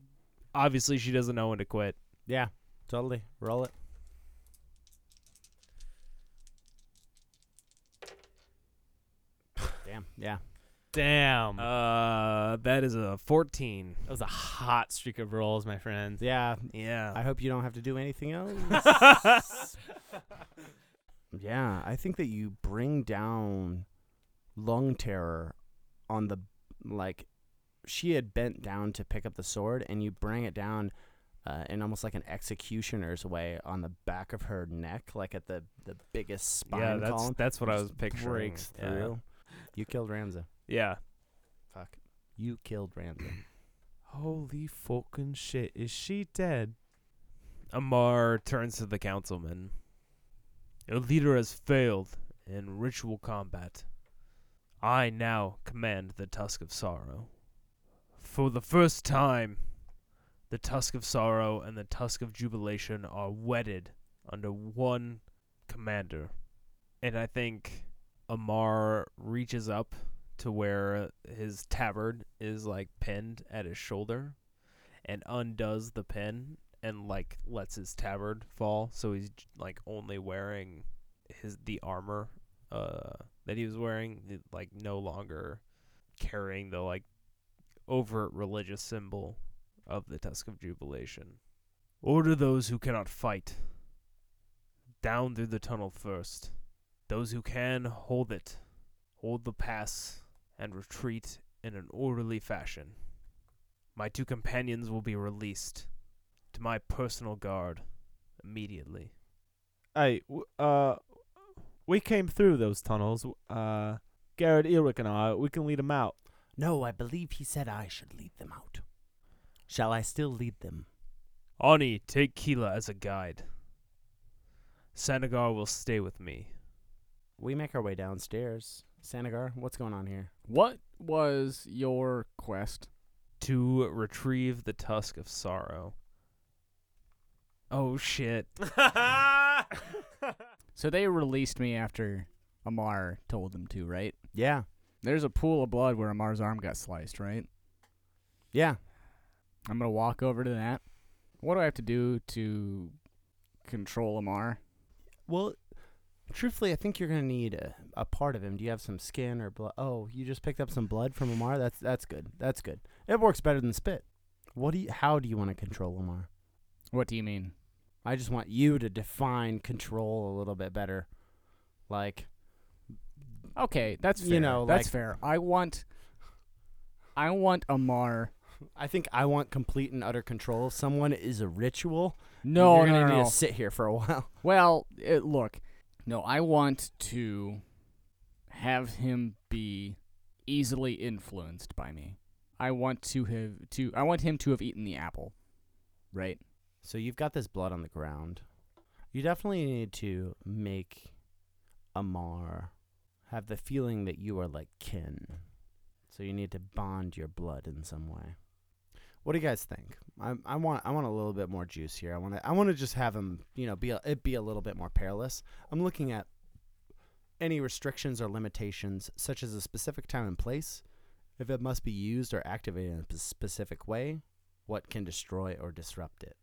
obviously she doesn't know when to quit. Yeah, totally. Roll it. Damn. Yeah. Damn. Uh that is a 14. that was a hot streak of rolls, my friends. Yeah. Yeah. I hope you don't have to do anything else. yeah, I think that you bring down lung terror on the like she had bent down to pick up the sword and you bring it down uh, in almost like an executioner's way on the back of her neck like at the the biggest spine yeah, that's column that's what I was picturing. breaks Yeah. through you killed Ramza Yeah. fuck you killed Ramza Holy fucking shit. Is she dead? Amar turns to the councilman. Your leader has failed in ritual combat. I now command the Tusk of Sorrow. For the first time, the Tusk of Sorrow and the Tusk of Jubilation are wedded under one commander. And I think Amar reaches up to where his tabard is like pinned at his shoulder and undoes the pin and like lets his tabard fall. So he's like only wearing his the armor uh that he was wearing like no longer carrying the like overt religious symbol of the tusk of jubilation. Order those who cannot fight down through the tunnel first. Those who can hold it hold the pass and retreat in an orderly fashion my two companions will be released to my personal guard immediately. Hey, w- uh, we came through those tunnels. Uh, Garrett Ehrwick and I, we can lead them out. no I believe he said I should lead them out shall I still lead them Ani, take Keela as a guide. Sanagar will stay with me. we make our way downstairs Sanagar what's going on here What was your quest? To retrieve the tusk of sorrow. Oh shit. So they released me after Amar told them to, right? yeah There's a pool of blood where Amar's arm got sliced, right? yeah I'm gonna walk over to that. What do I have to do to control Amar? Well, truthfully, I think you're gonna need a, a part of him. Do you have some skin or blood? Oh, you just picked up some blood from Amar. That's that's good. That's good. It works better than spit. What do you? How do you want to control Amar? What do you mean? I just want you to define control a little bit better. Like, Okay, that's fair. You know, that's like- fair. I want, I want Amar. I think I want complete and utter control. Someone is a ritual, No, you're no, gonna no, need to sit here for a while. Well, it, look, no, I want to have him be easily influenced by me. I want to have to. I want him to have eaten the apple, right? So you've got this blood on the ground. You definitely need to make Amar have the feeling that you are like kin. So you need to bond your blood in some way. What do you guys think? I I want I want a little bit more juice here. I want to I want to just have him, you know, be a, it be a little bit more perilous. I'm looking at any restrictions or limitations such as a specific time and place, if it must be used or activated in a specific way, what can destroy or disrupt it.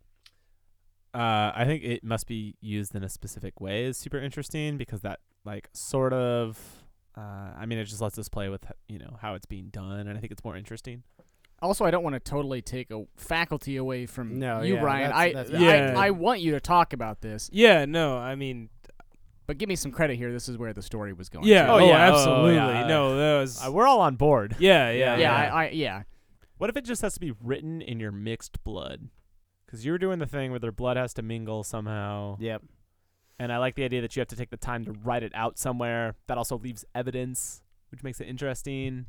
Uh, I think it must be used in a specific way is super interesting because that like sort of. Uh, I mean, it just lets us play with you know how it's being done, and I think it's more interesting. Also, I don't want to totally take a faculty away from No, you, yeah, Brian. that's- I, that's I. I want you to talk about this, Yeah, no, I mean, but give me some credit here. This is where the story was going. yeah, to. oh, Oh, yeah, oh, absolutely. yeah. No, that was, Uh, we're all on board. yeah, yeah, yeah, yeah. I, I, yeah. What if it just has to be written in your mixed blood? Because you were doing the thing where their blood has to mingle somehow, Yep. and I like the idea that you have to take the time to write it out somewhere. That also leaves evidence, which makes it interesting.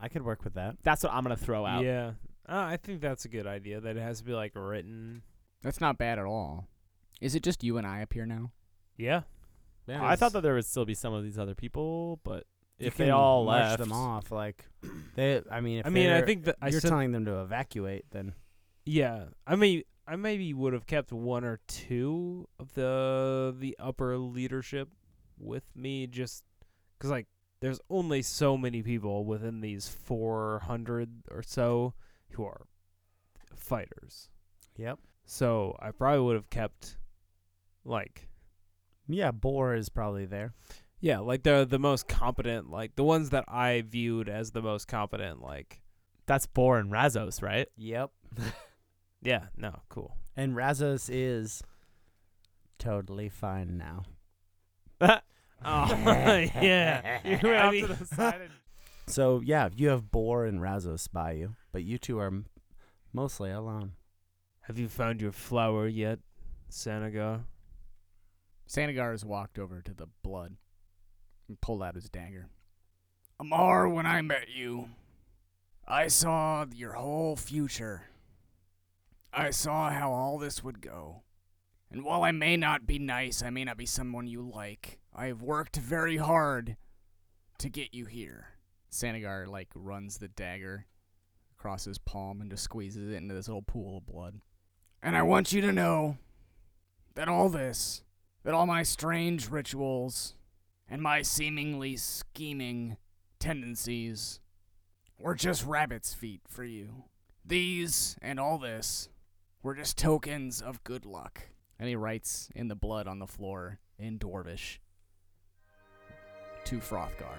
I could work with that. That's what I'm gonna throw out. Yeah. Uh, I think that's a good idea. That it has to be like written. That's not bad at all. Is it just you and I up here now? Yeah. Yeah, I thought that there would still be some of these other people, but you if they can all march left, them off, like they. I mean, if I mean, I they're- think that I you're said, telling them to evacuate, then yeah. I mean, I maybe would have kept one or two of the the upper leadership with me, just because like there's only so many people within these 400 or so who are fighters. yep. So I probably would have kept like Yeah, Boar is probably there. yeah, like the the most competent, like the ones that I viewed as the most competent. Like that's Bor and Razos, right? Yep. yeah, no, cool. And Razos is totally fine now. Oh yeah, You went I off mean- to the side and So yeah, you have Boar and Razos by you, but you two are m- mostly alone. Have you found your flower yet, Sanagar? Sanagar has walked over to the blood and pulled out his dagger. Amar, when I met you, I saw your whole future. I saw how all this would go. And while I may not be nice, I may not be someone you like, I have worked very hard to get you here. Sanagar, like, runs the dagger across his palm and just squeezes it into this little pool of blood. And I want you to know that all this that all my strange rituals and my seemingly scheming tendencies were just rabbit's feet for you. These and all this were just tokens of good luck. And he writes in the blood on the floor in Dwarvish to Frothgar.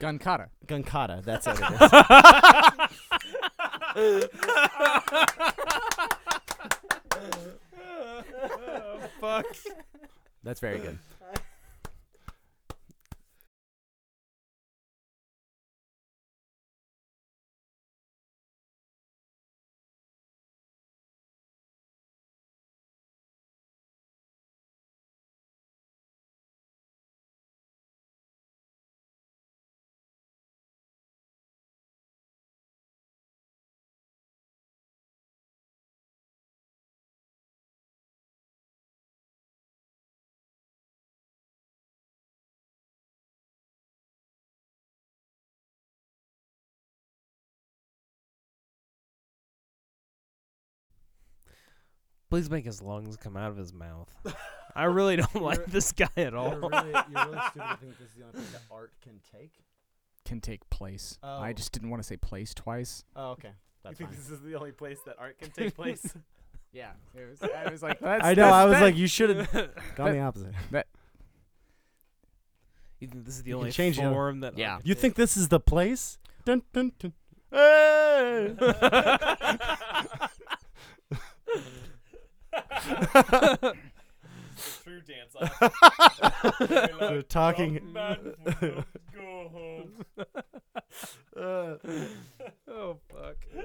Gunkata. Gunkata, that's what it is. Fuck. That's very good. Please make his lungs come out of his mouth. I really don't like this guy at all. You're really, you're really stupid to think this is the only place that art can take. Can take place. I Oh. just didn't want to say place twice. Oh, okay. That's fine. this is the only place that art can take place? Yeah, it was. I was like, that's, I know. that's- I was that- like, you should have gone the opposite. You think this is the You can only change it up. form that? Yeah. art You can think this is the place? Dun, dun, dun. Hey! True dance off. They're like, talking. Go home. Uh, oh fuck. Yeah.